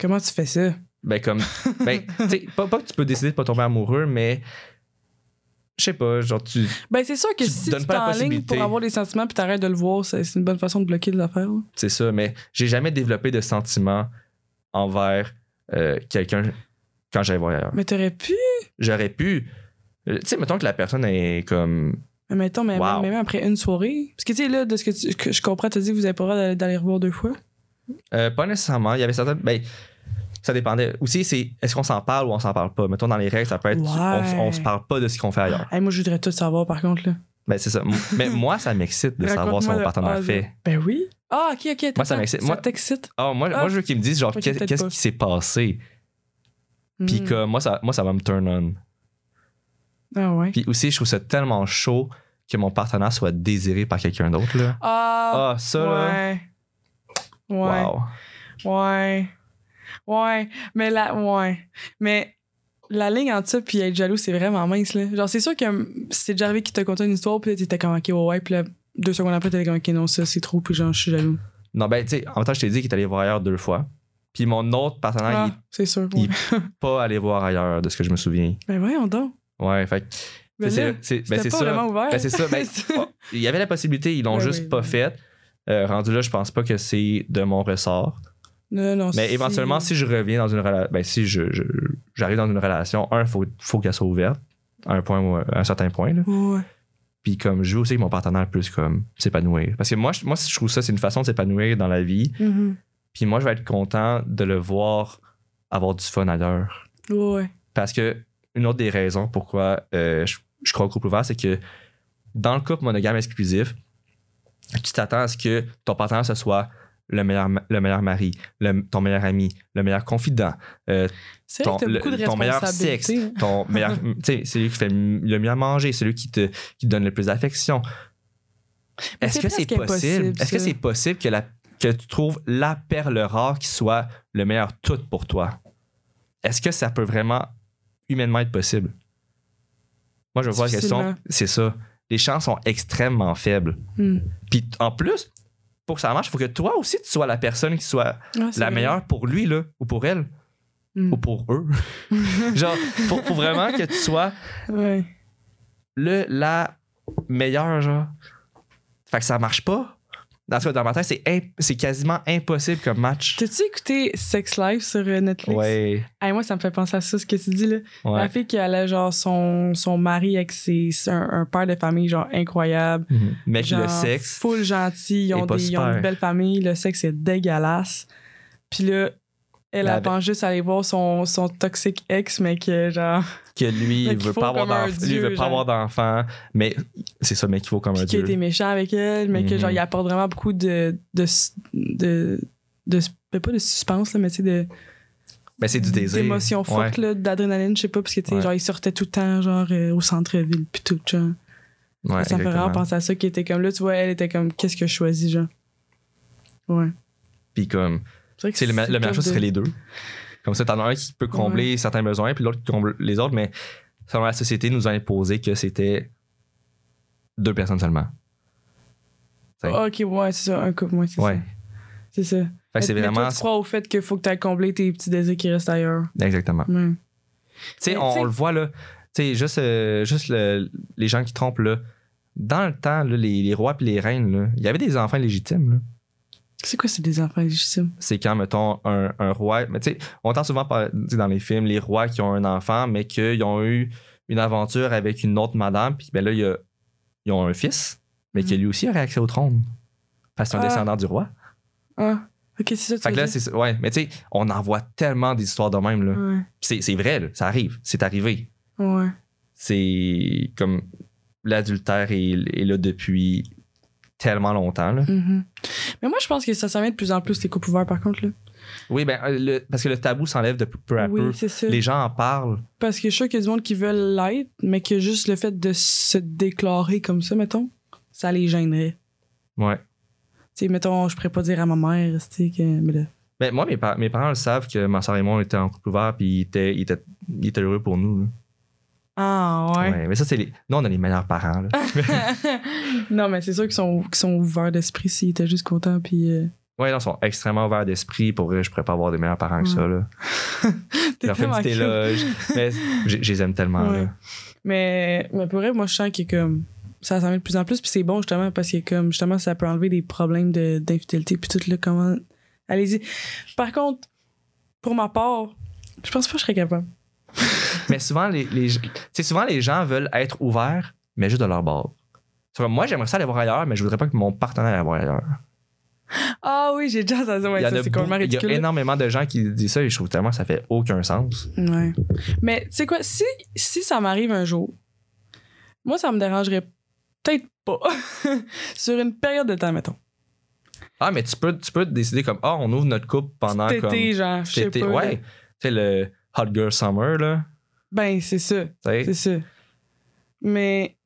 Comment tu fais ça? Ben, comme, ben, (laughs) tu sais, pas, pas que tu peux décider de pas tomber amoureux, mais je sais pas, genre, tu. Ben, c'est sûr que Tu si tu t'enlignes possibilité. pour avoir des sentiments puis t'arrêtes de le voir, c'est une bonne façon de bloquer les affaires. là. C'est ça, mais j'ai jamais développé de sentiments envers euh, quelqu'un quand j'allais voir ailleurs. Mais t'aurais pu. J'aurais pu. euh, Tu sais, mettons que la personne est comme. Mais mettons, mais Wow. même, même après une soirée. Parce que, tu sais, là, de ce que, tu- que je comprends, t'as dit que vous avez pas le droit d'aller, d'aller revoir deux fois. euh, pas nécessairement. Il y avait certaines. Ben, ça dépendait. Aussi, c'est est-ce qu'on s'en parle ou on s'en parle pas? Mettons, dans les règles, ça peut être Ouais. on, on se parle pas de ce qu'on fait ailleurs. Hey, moi, je voudrais tout savoir, par contre, là. Ben, c'est ça. Mais (laughs) moi, ça m'excite de savoir ce que mon partenaire fait. Ben oui. Ah, ok, ok. Moi, ça m'excite. Ça t'excite. Ah, moi, Ah. moi, je veux qu'ils me disent, genre, qu'est-ce qui s'est passé. Puis Hmm. que moi, ça, moi, ça va me turn on. Ah, ouais. Puis aussi, je trouve ça tellement chaud que mon partenaire soit désiré par quelqu'un d'autre, là. Ah, Ah, ça, là. ouais. Ouais. Wow. Ouais. Ouais. Mais la, ouais. Mais la ligne entre ça puis être jaloux, c'est vraiment mince, là. Genre, c'est sûr que c'est déjà arrivé qu'il te contait une histoire, puis t'étais comme, ok, ouais, ouais, puis là, deux secondes après, t'étais comme, ok, non, ça, c'est trop, puis genre, je suis jaloux. Non, ben, tu sais, en même temps, je t'ai dit qu'il est allé voir ailleurs deux fois. Puis mon autre partenaire, Ah, il c'est sûr. il- ouais. est pas allé voir ailleurs, de ce que je me souviens. (laughs) Ben voyons donc. Ouais, fait. Ben c'est- là, c'est ben, c'est ça. vraiment ouvert. Ben, c'est ça. Ben, (laughs) oh, il y avait la possibilité, ils l'ont Ben juste oui, pas ben oui. fait. Euh, rendu là, je pense pas que c'est de mon ressort. Non, non, Mais éventuellement, si je reviens dans une relation, ben, si je, je- j'arrive dans une relation, un, faut, faut qu'elle soit ouverte à un point, ou à un certain point. Là. Ouais. Puis comme je veux aussi que mon partenaire plus comme s'épanouir. Parce que moi, je, moi, je trouve ça, c'est une façon de s'épanouir dans la vie. Mhm. Puis moi, je vais être content de le voir avoir du fun ailleurs. Ouais. Parce que une autre des raisons pourquoi euh, je, je crois au couple ouvert, c'est que dans le couple monogame exclusif, tu t'attends à ce que ton partenaire ce soit le meilleur, ma- le meilleur mari, le- ton meilleur ami, le meilleur confident, euh, ton, le- de ton meilleur sexe, hein. ton meilleur, (laughs) celui qui fait le mieux à manger, celui qui te, qui te donne le plus d'affection. Est-ce que c'est possible? Est-ce que c'est possible que, la, que tu trouves la perle rare qui soit le meilleur tout pour toi? Est-ce que ça peut vraiment humainement être possible? Moi, je pose la question, c'est ça. Les chances sont extrêmement faibles. Hmm. Puis en plus, pour que ça marche, il faut que toi aussi, tu sois la personne qui soit la vrai. meilleure pour lui, là, ou pour elle, Hmm. ou pour eux. (laughs) Genre, faut, faut vraiment que tu sois Ouais. le, la meilleure, genre. Fait que ça marche pas. Dans, ce cas, dans ma tête, c'est, imp- c'est quasiment impossible comme match. T'as-tu écouté Sex Life sur euh, Netflix? Ouais, Hey, moi, ça me fait penser à ça, ce que tu dis, là. La ouais. fille qui allait, genre, son, son mari avec ses, un, un père de famille, genre, incroyable. Mhm. Mec, Genre, le sexe. Full gentil. Ils ont, des, ils ont une belle famille. Le sexe est dégueulasse. Puis là, elle, La- pense juste à aller voir son, son toxique ex, mais que, genre, Que lui, Mais il veut pas avoir d'enfant. Lui, dieu, veut pas avoir d'enfant. Mais c'est ça, mec, qu'il faut comme un puis qui a dieu. été méchant avec elle, mais que, Mhm. genre, il apporte vraiment beaucoup de. de. de. de, de- pas de suspense, là, mais tu sais, de. Ben, c'est du désir. d'émotions Ouais. fortes, là, d'adrénaline, je sais pas, parce que, tu sais, Ouais. genre, il sortait tout le temps, genre, euh, au centre-ville, puis tout, genre. Ouais, ça me fait vraiment penser à ça, qui était comme là, tu vois, elle était comme, qu'est-ce que je choisis, genre. Ouais. Puis comme, C'est vrai que c'est le, le meilleur chose serait les deux. Comme ça, t'en as un qui peut combler certains besoins, puis l'autre qui comble les autres, mais selon la société, nous a imposé que c'était deux personnes seulement. Ok, ouais, c'est ça, un couple, ouais, c'est Ouais. ça. C'est ça. Fait que c'est toi, vraiment. tu crois au fait qu'il faut que tu aies comblé tes petits désirs qui restent ailleurs. Exactement. Ouais. Tu sais, on, le voit là. Tu sais, juste, euh, juste le- les gens qui trompent là. Dans le temps, là, les, les rois et les reines, là, il y avait des enfants légitimes. là. C'est quoi, c'est des enfants légitimes? C'est quand, mettons, un, un roi. Mais tu sais, on entend souvent dans les films les rois qui ont un enfant, mais qu'ils ont eu une aventure avec une autre madame, puis ben là, il y a- ils ont un fils, mais qui Mhm. lui aussi aurait accès au trône. Parce que c'est un Ah. descendant du roi. Ah, ok, c'est ça, tu Fait que là, c'est ça. Ouais, mais tu sais, on en voit tellement des histoires de même. Là. Ouais, C'est c'est vrai, là, ça arrive. C'est arrivé. ouais. c'est comme l'adultère est, est là depuis tellement longtemps. là. Mhm. Mais moi, je pense que ça s'en vient de plus en plus, les couples ouverts, par contre, là. Oui, ben, euh, le- parce que le tabou s'enlève de peu, à oui, peu. c'est ça. Les gens en parlent. Parce que je suis sûr qu'il y a du monde qui veulent l'être, mais que juste le fait de se déclarer comme ça, mettons, ça les gênerait. Ouais. Tu sais, mettons, je pourrais pas dire à ma mère, tu que. Mais là, Ben, moi, mes, mes parents le savent que ma soeur et moi, on était en couple ouvert, puis ils étaient, ils étaient, ils étaient heureux pour nous. là. Ah, ouais. Ouais, mais ça, c'est les. Nous, on a les meilleurs parents. Là. (laughs) non, mais c'est sûr qu'ils sont, ouverts d'esprit s'ils étaient juste contents, puis. euh, ouais, non, ils sont extrêmement ouverts d'esprit. Pour vrai, je pourrais pas avoir des meilleurs parents que ça. Là. (laughs) Leur cute. éloge. mais je les aime tellement. Ouais. Là. Mais, mais pour vrai, moi, je sens que comme ça s'en vient de plus en plus, puis c'est bon justement parce que comme justement ça peut enlever des problèmes de- d'infidélité puis tout là comment. Allez-y. Par contre, pour ma part, je pense pas que je serais capable. Mais souvent, les, souvent, les gens veulent être ouverts, mais juste de leur bord. Moi, j'aimerais ça aller voir ailleurs, mais je voudrais pas que mon partenaire aille voir ailleurs. Ah oui, j'ai déjà entendu. Ouais, ça, a, c'est il y a énormément de gens qui disent ça et je trouve tellement que ça fait aucun sens. Ouais. Mais tu sais quoi, si, si ça m'arrive un jour, moi, ça me dérangerait peut-être pas. (laughs) Sur une période de temps, mettons. Ah, mais tu peux, tu peux décider comme, ah, on ouvre notre couple pendant Cet comme. été, genre, je sais cet pas. Ouais. Tu sais, le Hot Girl Summer, là. Ben, c'est ça. C'est ça. Mais.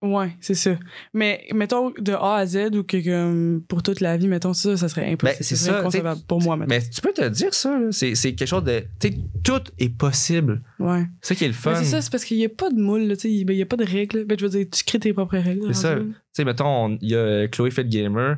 Ouais, c'est ça. Mais mettons de A à Z ou que comme pour toute la vie, mettons ça, ça serait impossible. Ben, c'est ça, inconcevable pour moi, mettons. Mais tu peux te dire ça. C'est, quelque chose de. Tu sais, tout est possible. Ouais. C'est ça qui est le fun. Mais c'est ça, c'est parce qu'il n'y a pas de moule, là, tu sais, il n'y a pas de règles. Ben, je veux dire, tu crées tes propres règles. C'est ça. Tu sais, mettons, on- il y a Chloé Gamer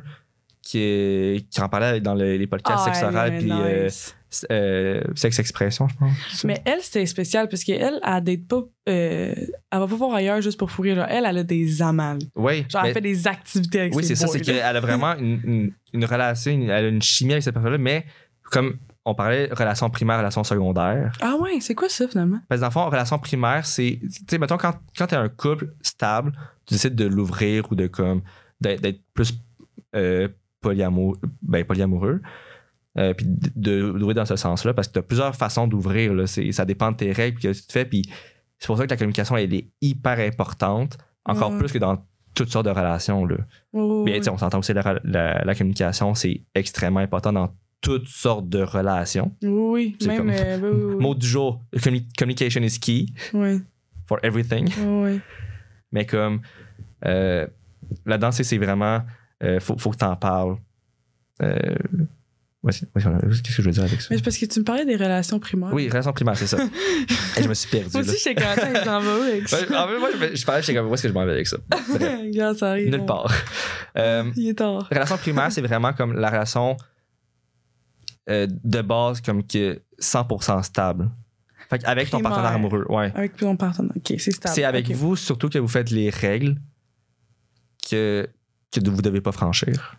qui, qui en parlait dans le- les podcasts Ah, Sexe Oral elle, puis euh, nice. euh, Sexe Expression, je pense. Mais elle, c'était spécial parce qu'elle, elle date pas. euh, elle va pas voir ailleurs juste pour fourrir. Genre, elle, elle a des amants. Oui, Genre, mais- elle fait des activités avec oui c'est ça. C'est là. qu'elle a vraiment une, une, une relation, une- elle a une chimie avec cette personne-là, mais comme on parlait relation primaire, relation secondaire. Ah ouais, c'est quoi ça finalement? Parce que dans le fond, relation primaire, c'est. Tu sais, mettons, quand, quand tu un couple stable, tu décides de l'ouvrir ou de comme. d'être d'être plus euh, polyamour, ben, polyamoureux. euh, puis d'ouvrir dans ce sens-là, parce que tu as plusieurs façons d'ouvrir. Ça dépend de tes règles, que tu fais. Puis c'est pour ça que la communication, elle est hyper importante, encore Ouais. plus que dans toutes sortes de relations. Là. Oh, Mais tu sais, on s'entend aussi, la, la- la communication, c'est extrêmement important dans toutes sortes de relations. Oui, oui, C'est même. comme- euh, oui, oui, oui. Mot du jour, commu- communication is key Ouais, for everything. ouais, ouais. Mais comme euh, là-dedans, c'est vraiment euh, faut, faut que t'en parles. Euh, Qu'est-ce que je veux dire avec ça? Mais parce que tu me parlais des relations primaires. Oui, relation primaire, c'est ça. (laughs) Et je me suis perdu. Moi aussi, j'étais content, il s'en va où avec (laughs) ça? En fait, moi, je, je parlais, j'étais comme, où est-ce que je m'en vais avec ça? Bref, (laughs) Regarde, ça arrive. nulle on- part. Euh, Il est tard. relation primaire, c'est vraiment comme la relation euh, de base, comme que 100% stable. Fait avec ton partenaire amoureux, ouais. Avec ton partenaire. Ok, c'est stable. C'est avec vous, surtout que vous faites les règles que, que vous devez pas franchir.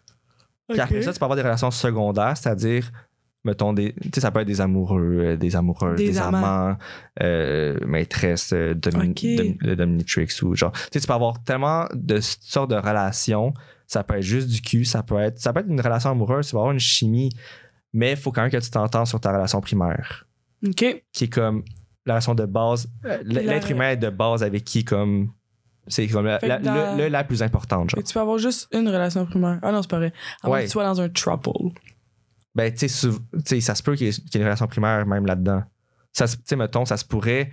Puis après ça, tu peux avoir des relations secondaires, c'est-à-dire, mettons, des, tu sais, ça peut être des amoureux, euh, des amoureuses, Des des, amants. euh, maîtresses, euh, domi- Ok. dom- euh, dominatrix ou genre. Tu sais, tu peux avoir tellement de sortes de relations. Ça peut être juste du cul, ça peut être, ça peut être une relation amoureuse, tu vas avoir une chimie, mais il faut quand même que tu t'entends sur ta relation primaire, Ok. qui est comme la relation de base. L'être humain est de base avec qui, comme. C'est comme la, la- dans- le- le- la plus importante, genre. Et tu peux avoir juste une relation primaire. Ah non, c'est pas vrai. À moins Ouais. que tu sois dans un trouble. Ben, tu sais, ça se peut qu'il y ait qu'il y ait une relation primaire même là-dedans. Tu sais, mettons, ça se pourrait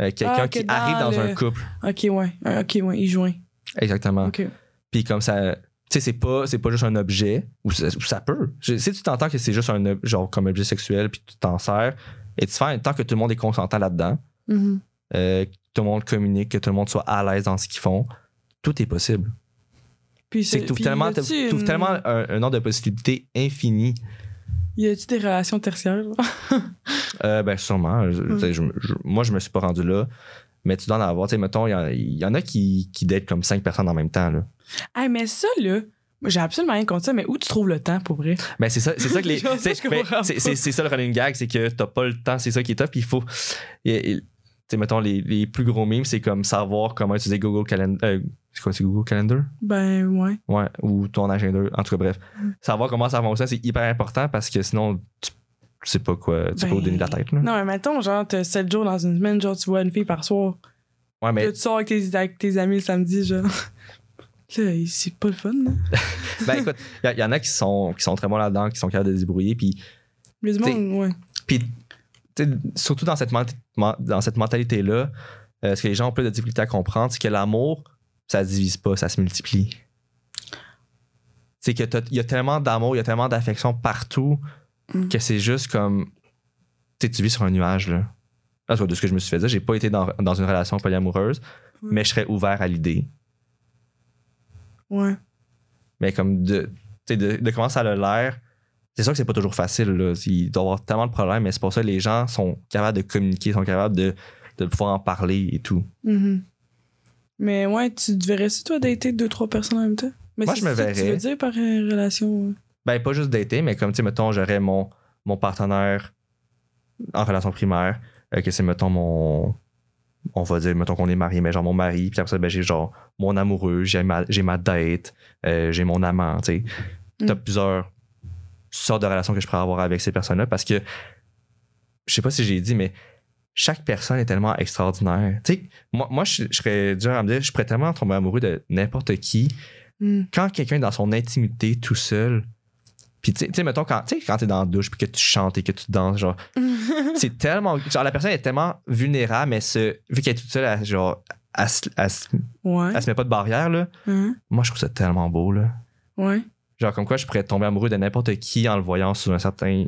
euh, quelqu'un Ah, qui dans arrive dans le- un couple. Ok, ouais. Ah, Ok, ouais, il joint. Exactement. Puis comme ça, tu sais, c'est pas, pas juste un objet, ou ça, ou ça peut. Je- si tu t'entends que c'est juste un genre comme objet sexuel, puis tu t'en sers, et tu fais tant que tout le monde est consentant là-dedans, Mhm. euh, tout le monde communique, que tout le monde soit à l'aise dans ce qu'ils font, tout est possible. Puis C'est que tu puis tellement, une- tellement un, un nombre de possibilités infinies. Y a-tu des relations tertiaires? (laughs) Euh, ben, sûrement. Je- Mm. je moi, je me suis pas rendu là. Mais tu dois en avoir. Tu sais, mettons, il y en- il y, en a qui, qui datent comme cinq personnes en même temps. Là. hey, mais ça, là, j'ai absolument rien contre ça, mais où tu trouves le temps pour vrai? Ben, c'est ça, c'est ça que (laughs) les. C'est- ben, c'est ça le running gag, c'est que t'as pas le temps, c'est ça qui est top. Il faut. il- il- tu sais, mettons, les, les plus gros memes, c'est comme savoir comment utiliser Google Calendar. c'est quoi, c'est Google Calendar? Ben, ouais. Ouais, ou ton agenda. En tout cas, bref. Mm. Savoir comment ça fonctionne, c'est hyper important parce que sinon, tu, tu sais pas quoi. Tu Ben, donner la tête. Là. Non, mais mettons, genre, t'as 7 jours dans une semaine, genre, tu vois une fille par soir. Ouais, mais Là, tu sors avec tes, avec tes amis le samedi, genre. (laughs) C'est pas le fun, là. (laughs) Ben écoute, il y, y en a qui sont, qui sont très bons là-dedans, qui sont capables de se débrouiller. Puis, Mais du T'sais, monde, ouais. puis surtout dans cette, dans cette mentalité-là, euh, ce que les gens ont plus de difficulté à comprendre, c'est que l'amour, ça se divise pas, ça se multiplie. C'est que t'as- il y a tellement d'amour, il y a tellement d'affection partout Mm. que c'est juste comme. Tu tu vis sur un nuage, là. En tout cas, de ce que je me suis fait dire, j'ai pas été dans, dans une relation polyamoureuse, Mm. mais je serais ouvert à l'idée. Ouais. mais comme de, de, de comment ça a l'air, c'est sûr que c'est pas toujours facile. Là. Il doit y avoir tellement de problèmes, mais c'est pour ça que les gens sont capables de communiquer, sont capables de, de pouvoir en parler et tout. Mhm. Mais ouais, tu te verrais-tu, toi, dater deux, trois personnes en même temps? Mais Moi, je me que Tu verrais. veux dire par euh, relation? Ben, pas juste dater, mais comme, tu sais, mettons, j'aurais mon, mon partenaire en relation primaire, euh, que c'est, mettons, mon. On va dire, mettons qu'on est marié, mais genre mon mari, puis après ça, ben, j'ai genre mon amoureux, j'ai ma, j'ai ma date, euh, j'ai mon amant, tu sais. t'as Mm. plusieurs sortes de relations que je pourrais avoir avec ces personnes-là parce que je sais pas si j'ai dit, mais chaque personne est tellement extraordinaire. Tu sais, moi, moi je, je serais dur à me dire, je pourrais tellement tomber amoureux de n'importe qui. Mm. Quand quelqu'un est dans son intimité tout seul, puis tu sais- mettons, quand, tu quand t'es dans la douche puis que tu chantes et que tu danses, genre, (laughs) c'est tellement. Genre, la personne est tellement vulnérable, mais ce, vu qu'elle est toute seule, elle, genre, elle, se- elle se- Ouais. elle se met pas de barrière, là. Hein? Moi, je trouve ça tellement beau, là. Ouais. Genre, comme quoi, je pourrais tomber amoureux de n'importe qui en le voyant sous un certain.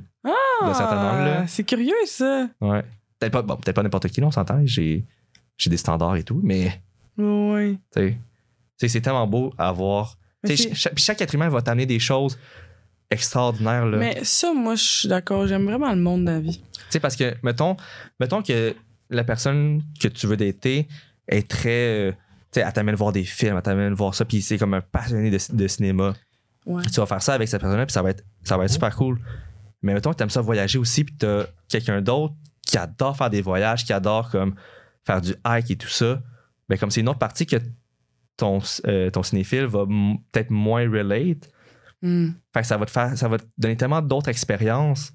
d'un certain angle. Ah, C'est curieux, ça. Ouais. Peut-être pas, bon, peut-être pas n'importe qui, là, on s'entend. J'ai, j'ai des standards et tout, mais, Ouais. tu sais, c'est tellement beau à voir. Chaque, chaque être humain va t'amener des choses extraordinaires, là. Mais ça, moi, je suis d'accord. J'aime vraiment le monde de la vie. Tu sais, parce que, mettons, mettons que la personne que tu veux dater est très. euh, tu sais, elle t'amène voir des films, elle t'amène voir ça, puis c'est comme un passionné de, de cinéma. Ouais. Tu vas faire ça avec cette personne-là, puis ça va être, ça va être super cool. Mais mettons que t'aimes ça voyager aussi, puis t'as quelqu'un d'autre qui adore faire des voyages, qui adore comme faire du hike et tout ça. Ben, comme c'est une autre partie que ton, euh, ton cinéphile va peut-être moins relate. Mm. Fait que ça va te faire, ça va te donner tellement d'autres expériences.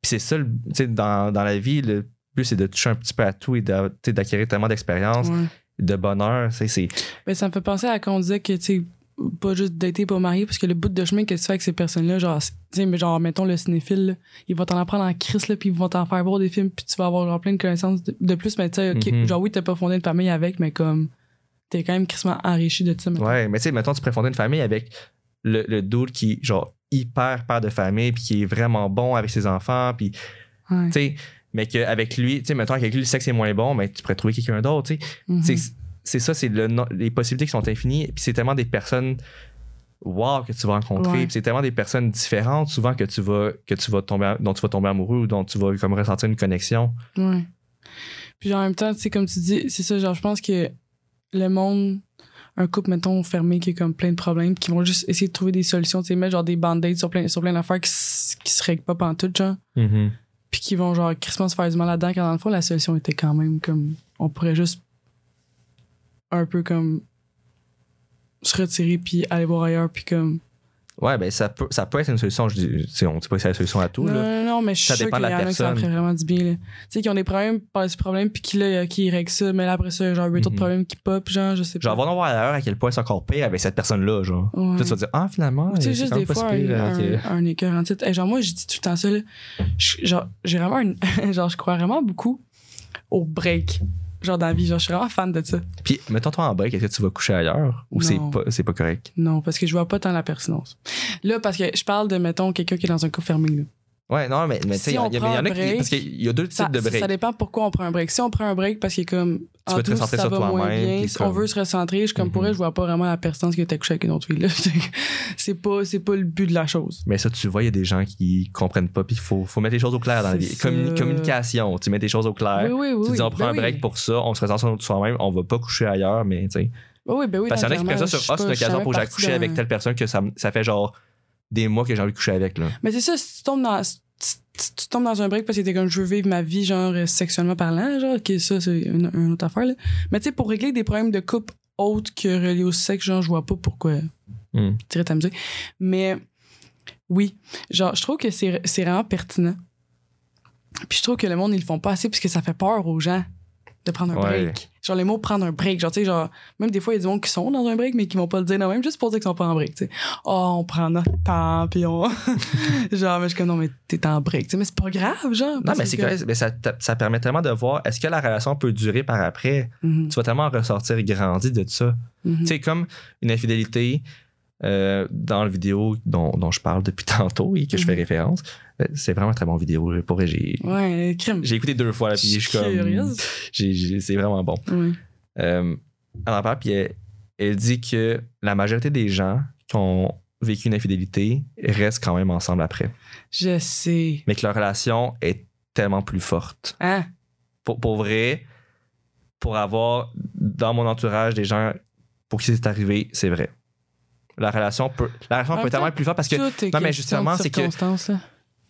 Puis c'est ça, tu sais, dans, dans la vie, le but c'est de toucher un petit peu à tout et d'acquérir tellement d'expérience, Ouais. de bonheur. C'est, Ben, ça me fait penser à quand on disait que, tu pas juste dater, pas marier, parce que le bout de chemin que tu fais avec ces personnes-là, genre, c'est- tu sais, mais genre, mettons le cinéphile, là, il va t'en apprendre en crise, là, puis ils vont t'en faire voir des films, puis tu vas avoir genre plein de connaissances de, de plus, mais tu sais, ok, Mhm. genre, oui, t'as pas fondé une famille avec, mais comme, t'es quand même crissement enrichi de ça, mettons. ouais, mais tu sais, mettons, tu pourrais fonder une famille avec le, le dude qui, genre, hyper père de famille, puis qui est vraiment bon avec ses enfants, puis, Ouais. tu sais, mais qu'avec lui, tu sais, mettons, avec lui, le sexe est moins bon, mais tu pourrais trouver quelqu'un d'autre, tu sais. Mhm. C'est c'est ça, c'est le les possibilités qui sont infinies. Puis c'est tellement des personnes wow que tu vas rencontrer. Ouais. Puis c'est tellement des personnes différentes souvent que tu vas que tu vas tomber dont tu vas tomber amoureux ou dont tu vas comme ressentir une connexion. Ouais. Puis en même temps, tu sais, comme tu dis, c'est ça, genre, je pense que le monde, un couple, mettons, fermé, qui a comme plein de problèmes, qui vont juste essayer de trouver des solutions, tu sais, mettre genre des band-aids sur plein, sur plein d'affaires qui, se règlent pas pantoute, genre, puis qui vont genre crissement se faire du mal là-dedans, quand dans le fond, la solution était quand même comme, on pourrait juste un peu comme se retirer puis aller voir ailleurs, puis comme. Ouais, ben ça peut, ça peut être une solution. Je dis, on dit pas que c'est la solution à tout. Non, Là. non, non, mais je suis Ça dépend de la qui personne. ferait vraiment du bien. Tu sais, qui ont des problèmes, par ce problème, puis qui, là, qui règlent ça, mais là, après ça, genre, huit autres Mhm. problèmes qui pop, genre, je sais pas. Genre, va en voir ailleurs à quel point c'est encore pire avec cette personne-là, genre. Ouais. Puis là, tu vas dire, ah, finalement, Tu sais, c'est juste des pas fois, pire, un, que- un, un écœur en titre. Hey, genre, moi, je dis tout le temps ça, là. Je- genre, j'ai vraiment une- (laughs) genre, je crois vraiment beaucoup au break. Genre, dans la vie. Genre, je suis vraiment fan de ça. Puis, mettons-toi en break, est-ce que tu vas coucher ailleurs ou c'est pas, c'est pas correct? Non, parce que je vois pas tant la pertinence. Là, parce que je parle de, mettons, quelqu'un qui est dans un couple fermé, là. Ouais, non, mais, mais tu sais, Si il y, en a qui. break, Parce qu'il y a deux Ça, types de break. ça dépend pourquoi on prend un break. Si on prend un break parce qu'il est comme. Tu veux te tout, recentrer ça sur toi-même, si on veut se recentrer, je suis comme pour elle, je vois pas vraiment la pertinence que t'as couché avec une autre fille. (laughs) c'est pas, pas le but de la chose. Mais ça, tu vois, il y a des gens qui comprennent pas, puis il faut, faut mettre les choses au clair dans la vie. communication, tu mets les choses au clair. Oui, oui, oui. tu dis, on prend Ben un break oui. pour ça, on se ressent sur soi-même, on va pas coucher ailleurs, mais tu sais. Oui, oui, ben oui. Parce qu'il y en a qui prennent ça sur ah, c'est une occasion pour que partie avec telle personne que ça fait genre des mois que j'ai envie de coucher avec, là. Mais c'est ça, si tu tombes dans. si tu, tombes dans un break parce que t'es comme je veux vivre ma vie, genre euh, sexuellement parlant, genre, ok, ça, c'est une, une autre affaire, là. Mais tu sais, pour régler des problèmes de couple autres que reliés au sexe, genre, je vois pas pourquoi Hmm. tirer ta musique. Mais oui, genre, je trouve que c'est c'est vraiment pertinent. Puis je trouve que le monde, ils le font pas assez puisque ça fait peur aux gens de prendre un Ouais. break. Genre, les mots prendre un break. Genre, tu sais, genre, même des fois, il y a qui sont dans un break, mais qui vont pas le dire non même, juste pour dire qu'ils sont pas en break, tu sais. Oh, on prend notre temps, puis on. (laughs) genre, mais je suis comme, non, mais t'es en break, tu sais, mais c'est pas grave, genre. Non, mais c'est que- correct, mais ça, ça permet tellement de voir est-ce que la relation peut durer par après? Mhm, Tu vas tellement ressortir grandi de ça. mhm. Tu sais, comme une infidélité euh, dans le vidéo dont, dont je parle depuis (laughs) tantôt et que je fais Mhm. référence, c'est vraiment un très bon vidéo. Pour vrai, j'ai Ouais, crème. j'ai écouté deux fois, là, puis je suis comme. C'est vraiment bon. Ouais. Euh, elle en parle, puis elle, elle dit que la majorité des gens qui ont vécu une infidélité restent quand même ensemble après. Je sais. Mais que leur relation est tellement plus forte. Hein? Pour, pour vrai, pour avoir dans mon entourage des gens pour qui c'est arrivé, c'est vrai. La relation peut, la relation peut tellement être plus forte parce que non, mais justement, c'est que-.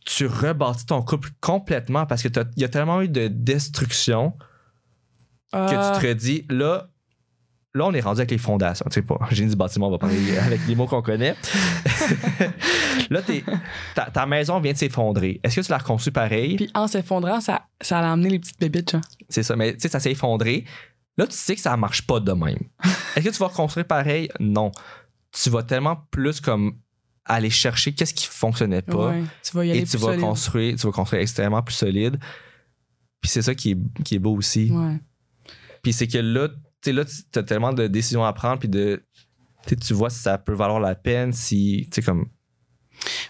Tu rebâtis ton couple complètement parce que il y a tellement eu de destruction que tu te redis, là, là, on est rendu avec les fondations. Tu sais pas, génie du bâtiment, on va parler (laughs) avec les mots qu'on connaît. (laughs) Là, t'es- ta, ta maison vient de s'effondrer. Est-ce que tu l'as reconstruit pareil? Puis en s'effondrant, ça, ça a amené les petites bébites, genre. C'est ça, mais tu sais, ça s'est effondré. Là, tu sais que ça marche pas de même. (laughs) Est-ce que tu vas reconstruire pareil? Non. Tu vas tellement plus comme aller chercher qu'est-ce qui fonctionnait pas Ouais, tu vas y aller et tu plus vas solide. construire, tu vas construire extrêmement plus solide. Puis c'est ça qui est, qui est beau aussi. Ouais. Puis c'est que là, tu là, as tellement de décisions à prendre, puis de. tu vois si ça peut valoir la peine, si. Tu sais, comme.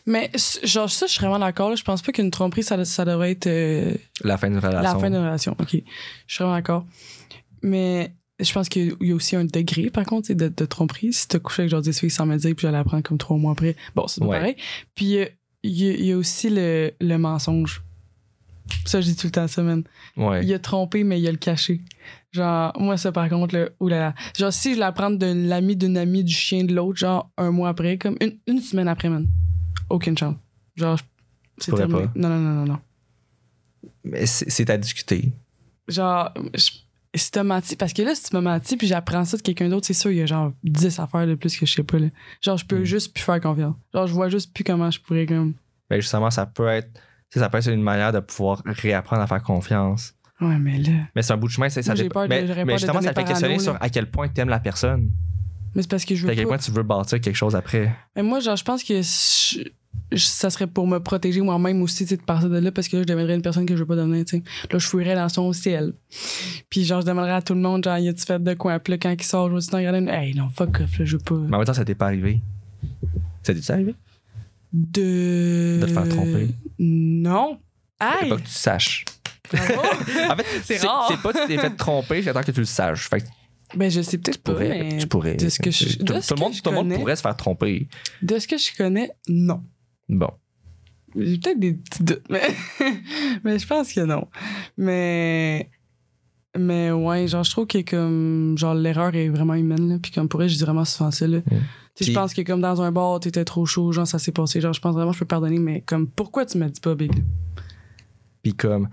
Mais genre ça, je suis vraiment d'accord. Je pense pas qu'une tromperie, ça, ça devrait être euh, La fin d'une relation. la fin d'une relation. OK. Je suis vraiment d'accord. Mais je pense qu'il y a aussi un degré, par contre, de, de tromperie. Si t'as couché avec genre 10 filles sans me dire, puis j'allais apprendre comme trois mois après, bon, c'est Ouais. pareil. Puis euh, il y, a- il y a aussi le, le mensonge. Ça, je dis tout le temps ça, man. Ouais. Il a trompé, mais il a le caché. Genre, moi, ça, par contre, là, oulala. Genre, si je l'apprends de l'ami d'une amie du chien de l'autre, genre, un mois après, comme une, une semaine après, man. Aucune chance. Genre, c'est terminé. pas. Non, non, non, non, non. Mais c'est à discuter. Genre, je- si t'as menti, parce que là, si tu m'as menti, puis j'apprends ça de quelqu'un d'autre, c'est sûr, il y a genre 10 affaires de plus que je sais pas, là. Genre, je peux Mm. juste plus faire confiance. Genre, je vois juste plus comment je pourrais, comme. Mais justement, ça peut être. Ça peut être une manière de pouvoir réapprendre à faire confiance. Ouais, mais là. Mais c'est un bout de chemin. c'est- Ça dépend- peur de- mais, justement, ça fait questionner sur à quel point tu aimes la personne. Mais c'est parce que je veux À quel pas. point tu veux bâtir quelque chose après. Mais moi, genre, je pense que je- ça serait pour me protéger moi-même aussi, de partir de là, parce que là, je deviendrais une personne que je veux pas devenir, tu sais. Là, je fouillerais dans son ciel. Puis, genre, je demanderais à tout le monde, genre, y a-tu fait de quoi? Puis là, quand il sort, je vais tout regarder, hey, non, fuck off, là, je veux pas. Mais en même temps, ça t'est pas arrivé. Ça t'est arrivé? De. De te faire tromper? Non. Hey! pas que tu saches. Bravo! (laughs) En fait, C'est c'est rare. c'est pas que tu t'es fait tromper, j'attends que tu le saches. Fait que ben, je sais peut-être pas, mais. tu pourrais. de ce que je- tout, de tout ce que monde, je tout le monde pourrait se faire tromper. De ce que je connais, non. Bon. J'ai peut-être des petits doutes, mais, (laughs) mais je pense que non. Mais, mais ouais, genre, je trouve que comme, genre, l'erreur est vraiment humaine, là. Puis comme pour elle, je dis vraiment souvent ça, là. Tu sais, Je pense que comme dans un bar, t'étais trop chaud, genre, ça s'est passé. Genre, je pense vraiment, je peux pardonner, mais comme, pourquoi tu me dis pas, Big? Puis comme,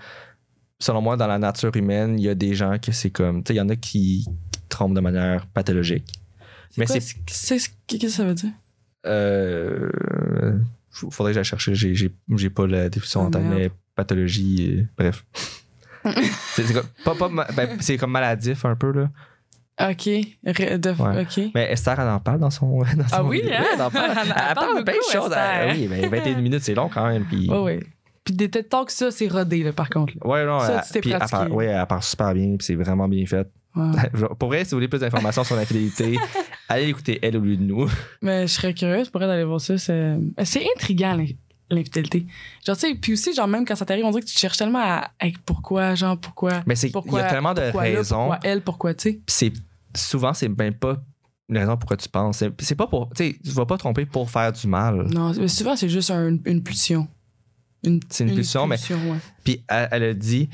selon moi, dans la nature humaine, il y a des gens que c'est comme, tu sais, il y en a qui, qui trompent de manière pathologique. Mais c'est- Qu'est-ce que ça veut dire? Euh, faudrait que j'aille chercher, j'ai, j'ai, j'ai pas la définition Ah, en tête, mais pathologie, euh, bref. (laughs) c'est, c'est comme, pas, pas ben, c'est comme maladif un peu, là. Ok. De- Ouais. Mais Esther, elle en parle dans son. (laughs) Dans Ah son oui, vidéo. hein? Elle en parle, Elle elle parle plein de choses. Oui, mais 21 (laughs) minutes, c'est long quand même. Puis, Ouais, ouais. Puis des TED Talks, ça, c'est rodé, là, par contre. là. Ouais, non, Ça, elle- tu t'es puis elle pratiqué. ouais, elle parle super bien, puis c'est vraiment bien fait. (laughs) Pour vrai, si vous voulez plus d'informations sur l'infidélité, (laughs) allez l'écouter elle au lieu de nous. Mais je serais curieuse pour elle d'aller voir ça. C'est c'est intriguant, l'in- l'infidélité. Genre, tu sais, puis aussi, genre, même quand ça t'arrive, on dirait que tu cherches tellement à. pourquoi, genre, pourquoi. Mais c'est il y a tellement de pourquoi là, raisons. pourquoi elle, pourquoi, tu sais. Puis c'est souvent c'est même pas une raison pourquoi tu penses. C'est, c'est pas pour, tu sais, tu vas pas tromper pour faire du mal. Non, mais souvent, c'est juste un- une pulsion. Une, C'est une pulsion, mais-. Puis elle, elle a dit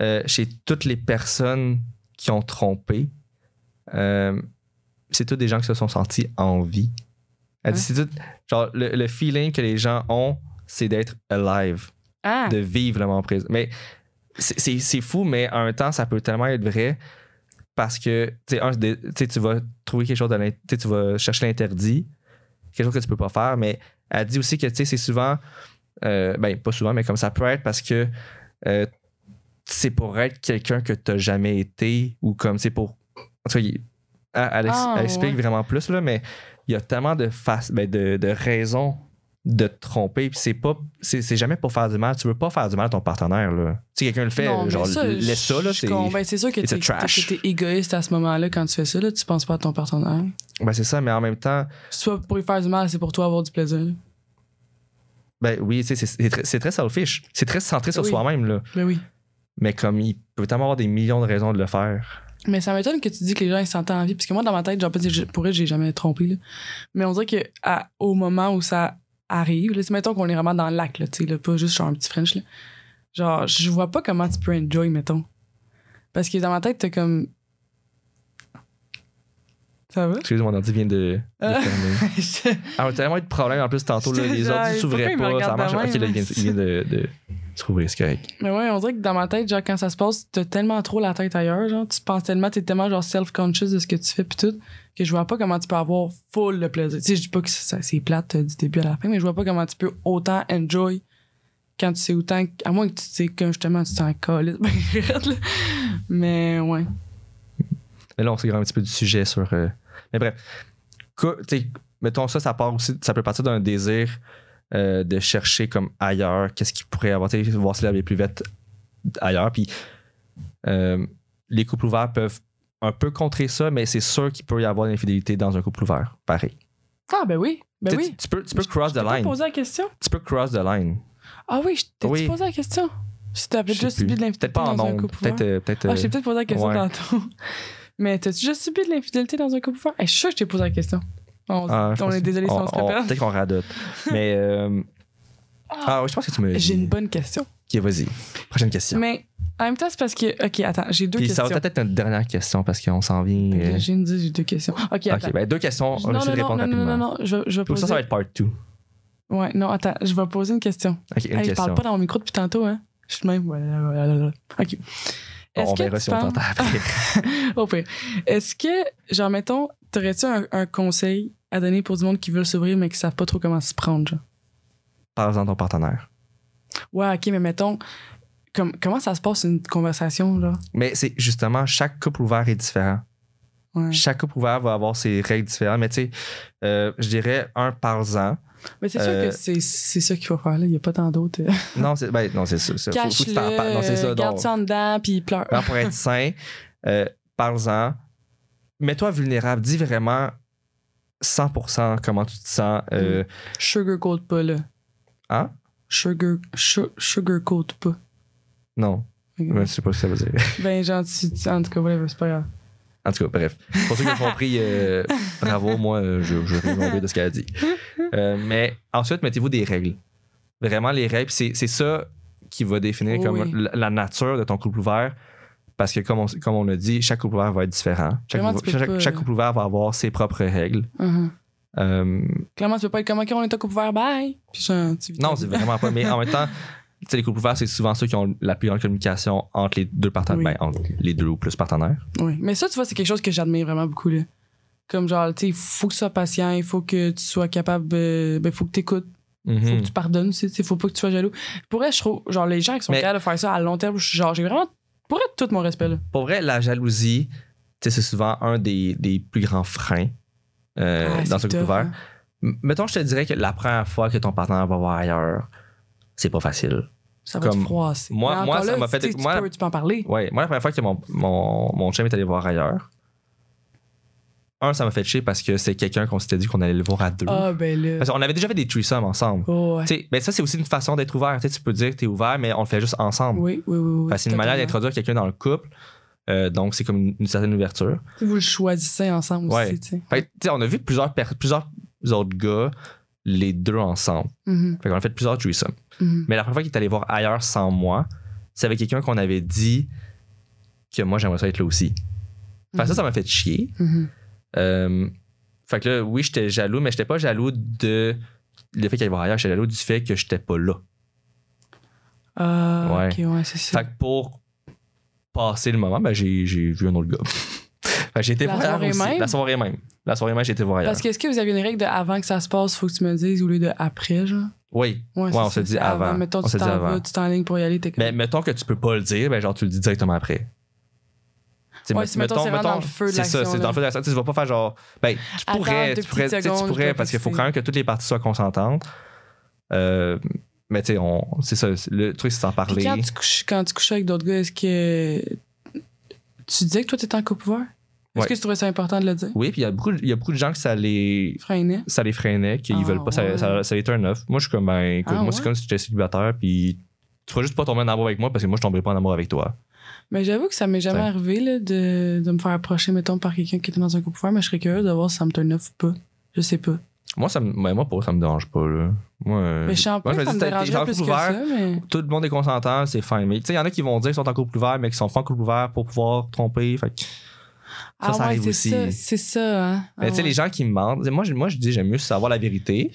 euh, chez toutes les personnes qui ont trompé, euh, c'est tous des gens qui se sont sentis en vie. Elle dit c'est tout, genre le, le feeling que les gens ont, c'est d'être alive, Ah! de vivre le moment présent. Mais c'est, c'est- c'est fou, mais en même temps, ça peut tellement être vrai parce que un, tu vas trouver quelque chose de l'in- tu vas chercher l'interdit, quelque chose que tu peux pas faire, mais elle dit aussi que tu sais, c'est souvent, euh, ben pas souvent, mais comme ça peut être parce que euh, c'est pour être quelqu'un que tu n'as jamais été ou comme c'est pour. En tout cas, elle, Ah, elle explique ouais. vraiment plus, là, mais il y a tellement de, face, ben, de, de raisons de te tromper. Puis c'est pas. C'est, c'est jamais pour faire du mal. Tu veux pas faire du mal à ton partenaire. Là. Si quelqu'un le fait, Non, genre, laisse ça, là, c'est. ben, c'est sûr que t'es, t'es égoïste à ce moment-là quand tu fais ça. Là, tu penses pas à ton partenaire. Ben, c'est ça, mais en même temps, Soit pour lui faire du mal, c'est pour toi avoir du plaisir. ben oui, c'est, c'est très, c'est très selfish. C'est très centré sur Oui. soi-même, là. Ben oui. Mais comme il peut tellement avoir des millions de raisons de le faire. Mais ça m'étonne que tu dis que les gens ils se sentent en vie. Parce que moi, dans ma tête, genre, pour elle, j'ai jamais trompé. Là. Mais on dirait que à- au moment où ça arrive, là, c'est mettons qu'on est vraiment dans le lac, là, tu sais, là, pas juste genre un petit French. Là. Genre, je vois pas comment tu peux enjoy, mettons. Parce que dans ma tête, t'as comme. Ça va? Excuse, mon ordi vient de, de Ah. fermer. (laughs) Ah, tellement eu de problèmes en plus tantôt. Là, les genre, ordi pourquoi s'ouvraient pas. Ça marche. Ok, là, il vient, même? il vient de, de- Correct. Mais ouais, on dirait que dans ma tête, genre, quand ça se passe, t'as tellement trop la tête ailleurs, genre, tu penses tellement, t'es tellement, genre, self-conscious de ce que tu fais pis tout, que je vois pas comment tu peux avoir full le plaisir. Tu sais, je dis pas que c'est plate euh, du début à la fin, mais je vois pas comment tu peux autant enjoy quand tu sais autant, à moins que tu sais, comme justement, tu t'en (laughs) là. Mais ouais. Mais là, on s'égare un petit peu du sujet sur. euh, Mais bref, Co- tu sais, mettons ça, ça part aussi, ça peut partir d'un désir euh, de chercher comme ailleurs, qu'est-ce qu'il pourrait sais, voir si la plus vite ailleurs. Puis euh, les couples ouverts peuvent un peu contrer ça, mais c'est sûr qu'il peut y avoir de l'infidélité dans un couple ouvert. Pareil. Ah, ben oui. Ben Tu oui. Tu, tu peux, tu peux Je- cross je the line. posé la question? Tu peux cross the line. Ah oui, je t'ai Oui. posé la question. Si t'avais déjà subi de l'infidélité dans un couple ouvert. Peut-être. euh, peut-être, Ah, je t'ai peut-être posé la question ouais. tantôt. (laughs) Mais t'as-tu déjà subi de l'infidélité dans un couple ouvert? Je suis sûr que je t'ai posé la question. On, ah, je on est désolé si on, se on- répète. Peut-être qu'on radote. mais. euh, (laughs) ah oui, je pense que tu me. J'ai une bonne question. Ok, vas-y. Prochaine question. Mais en même temps, c'est parce que. Ok, attends, j'ai deux Puis ça questions. va peut-être être notre dernière question parce qu'on s'en vient. Euh, J'ai une j'ai deux questions. Ok, attends. Ok, ben deux questions. On va non, essayer de non, non, non, rapidement. non, non, non, je, je vais poser. ça, ça va être part 2. Ouais, non, attends, je vais poser une question. Ok, une Hey, je question. parle pas dans mon micro depuis tantôt, hein. Je suis même. Ok. On que verra si on penses- t'entend après. (laughs) Au pire. Est-ce que, genre, mettons, t'aurais-tu un, un conseil à donner pour du monde qui veulent s'ouvrir mais qui savent pas trop comment se prendre, genre? Parle-en à ton partenaire. Ouais, ok, mais mettons, comme, comment ça se passe une conversation, là? Mais c'est justement, chaque couple ouvert est différent. Ouais. Chaque couple ouvert va avoir ses règles différentes. Mais tu sais, euh, je dirais un par-an. Mais c'est sûr Euh, que c'est c'est ça qu'il faut faire, là. Il y a pas tant d'autres. euh. (laughs) Non, c'est ben, non, c'est ça. ça. Faut- faut que tu t'en parles. Non, c'est Cache-le, ça. euh, garde ça en dedans, puis pleure. Alors, pour être sain, euh, parle-en. Mets-toi vulnérable. Dis vraiment 100% comment tu te sens. Euh, Sugarcoat pas, là. Hein? Sugar, su- sugarcoat pas. Non, Ok. je sais pas ce que ça veut dire. (laughs) Ben, gentil, tu- en tout cas, whatever, c'est pas grave. En tout cas, bref. Pour ceux qui ont compris, euh, (laughs) bravo, moi, euh, je, je ris de ce qu'elle a dit. Euh, mais ensuite, mettez-vous des règles. Vraiment, les règles, c'est c'est ça qui va définir Oh comme oui. la, la nature de ton couple ouvert. Parce que, comme on, comme on a dit, chaque couple ouvert va être différent. Chaque, tu peux chaque- pas, chaque couple ouvert va avoir ses propres règles. Mhm. Euh, Clairement, tu peux pas être comme, ok, on est au couple ouvert, bye. Puis genre, tu non, c'est vraiment pas. Mais en même temps, tu sais, les couples ouverts, c'est souvent ceux qui ont la plus grande communication entre les deux partenaires, Oui. ben, entre les deux ou plus partenaires. Oui. Mais ça, tu vois, c'est quelque chose que j'admire vraiment beaucoup, là. Comme genre, tu sais, il faut que tu sois patient, il faut que tu sois capable, euh, ben, il faut que tu écoutes, il faut Mhm. que tu pardonnes aussi, tu sais, faut pas que tu sois jaloux. Pour vrai, je trouve, genre, les gens qui sont Mais- capables de faire ça à long terme, je suis genre, j'ai vraiment, pour vrai, tout mon respect, là. Pour vrai, la jalousie, c'est souvent un des, des plus grands freins euh, Ah, dans couple tough, ouvert. hein. Mettons, je te dirais que la première fois que ton partenaire va voir ailleurs, c'est pas facile. Ça va Comme- te froisser. moi- ça m'a fait- tu moi- peux- tu peux en parler. Ouais, moi, la première fois que mon, mon, mon chum est allé voir ailleurs, un, ça m'a fait chier parce que c'est quelqu'un qu'on s'était dit qu'on allait le voir à deux. Ah, ben là. Parce qu'on avait déjà fait des threesomes ensemble. Oh, ouais. Tu sais, ben ça, c'est aussi une façon d'être ouvert. Tu peux dire que t'es ouvert, mais on le fait juste ensemble. Oui, oui, oui. oui Parce que c'est une manière d'introduire quelqu'un dans le couple. Euh, donc, c'est comme une, une certaine ouverture. Vous le choisissez ensemble Ouais. aussi, tu sais. Fait on a vu plusieurs, plusieurs autres gars, les deux ensemble. Mhm, Fait qu'on a fait plusieurs threesomes. mhm. Mais la première fois qu'il est allé voir ailleurs sans moi, c'est avec quelqu'un qu'on avait dit que moi, j'aimerais ça être là aussi. Fait que ça, ça m'a fait chier. Euh, fait que là, oui, j'étais jaloux, mais j'étais pas jaloux de le fait qu'il allait voir ailleurs. J'étais jaloux du fait que j'étais pas là. Ah, Ouais. ok, ouais, c'est ça. Fait que pour passer le moment, ben, j'ai, j'ai vu un autre gars. (laughs) fait que j'ai été La voir ailleurs soirée aussi. La soirée même. La soirée même, j'ai été voir ailleurs. Parce que est-ce que vous aviez une règle de avant que ça se passe, faut que tu me dises au lieu de après, genre? Oui. Ouais, on se dit avant. Mettons, On tu t'en vas, tu t'enlignes pour y aller, t'es Mais mettons que tu peux pas le dire, ben genre tu le dis directement après. Ouais, si, mettons, c'est vraiment dans le feu de C'est ça, c'est dans le feu de l'action. Tu vas pas faire genre. Ben, tu Attends pourrais, tu pourrais, tu parce qu'il faut quand même que toutes les parties soient consentantes. Euh, mais tu sais, c'est ça. Le truc, c'est d'en Puis parler. quand tu, couches, quand tu couches avec d'autres gars, est-ce que tu disais que toi, t'étais en couple ouvert? Est-ce Ouais. que tu trouvais ça important de le dire? Oui, puis il y, a beaucoup de- il y a beaucoup de gens que ça les, Freinait? ça les freinait, qu'ils Ah, veulent pas, ça, ouais. ça, ça les turn off. Moi, je suis comme, ben, écoute, Ah, moi, c'est comme si j'étais célibataire, puis tu vas juste pas tomber en amour avec moi parce que moi, je tomberai pas en amour avec toi. Mais j'avoue que ça m'est jamais arrivé là, de, de me faire approcher, mettons, par quelqu'un qui était dans un couple ouvert, mais je serais curieuse de voir si ça me turn off ou pas. Je sais pas. Moi, ça me, ben, moi, pour ça me dérange pas, là. Moi, euh, Mais je moi, me ça dis, t'es- dérangerait en couple ouvert, ça, mais... tout le monde est consentant, c'est fine. Mais tu sais, il y en a qui vont dire qu'ils sont en couple ouvert, mais qui sont pas en couple ouvert pour pouvoir tromper. Fait que- ah ça ouais, arrive c'est aussi. ça, c'est ça, hein. Mais Ah tu sais, ouais. les gens qui me mentent, moi, je, moi, je dis, j'aime mieux savoir la vérité,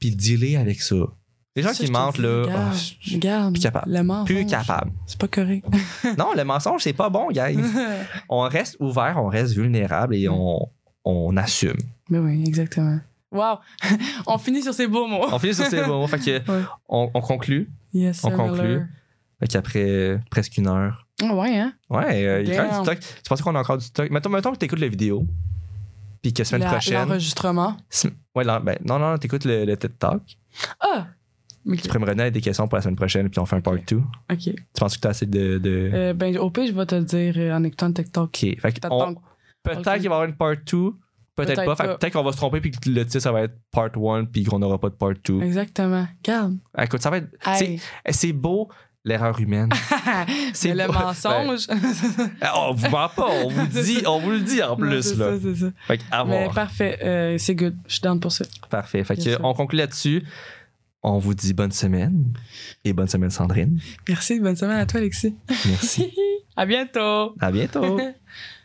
puis dealer avec ça. Les gens Ça, qui mentent, dis, là, Regarde, oh, regarde, plus capable. Le mensonge. plus capable. C'est pas correct. (laughs) (laughs) Non, le mensonge, c'est pas bon, guys. (laughs) on reste ouvert, on reste vulnérable et on, on assume. Mais oui, exactement. Wow! on finit sur ces beaux mots. On finit sur ces mots. Fait que Ouais. on, on conclut. Yes, On conclut. Fait qu'après euh, presque une heure. Ah ouais, hein? Ouais, euh, il y a quand même du stock. Tu penses qu'on a encore du stock? Mettons, mettons que tu écoutes la vidéo. Puis que semaine La- prochaine. L'enregistrement. Ouais, ben, non, non, t'écoutes le, le TED Talk. Ah! Ok. Tu pourrais me revenir des questions pour la semaine prochaine, puis on fait un part 2. Tu Ok. penses que t'as assez de. de... Euh, ben, au pire, je vais te le dire euh, en écoutant le TikTok. ok. Fait que on- peut-être qu'il va y avoir une part 2. Peut-être Peut-être pas. Pas. Peut-être qu'on va se tromper, puis que le titre, ça va être part 1, puis qu'on n'aura pas de part 2. Exactement. Regarde. Écoute, ça va être. c'est- beau, l'erreur humaine. (laughs) C'est le mensonge. Ah, (laughs) on vous ment pas, on vous (laughs) dit, on vous le dit en Non, plus. c'est là. ça, c'est ça. Fait que, à Mais voir. parfait. euh, c'est good. Je suis down pour ça. Parfait. Fait que, on conclut là-dessus. On vous dit bonne semaine. Et bonne semaine, Sandrine. Merci. Bonne semaine à toi, Alexis. Merci. (laughs) à bientôt. à bientôt. (laughs)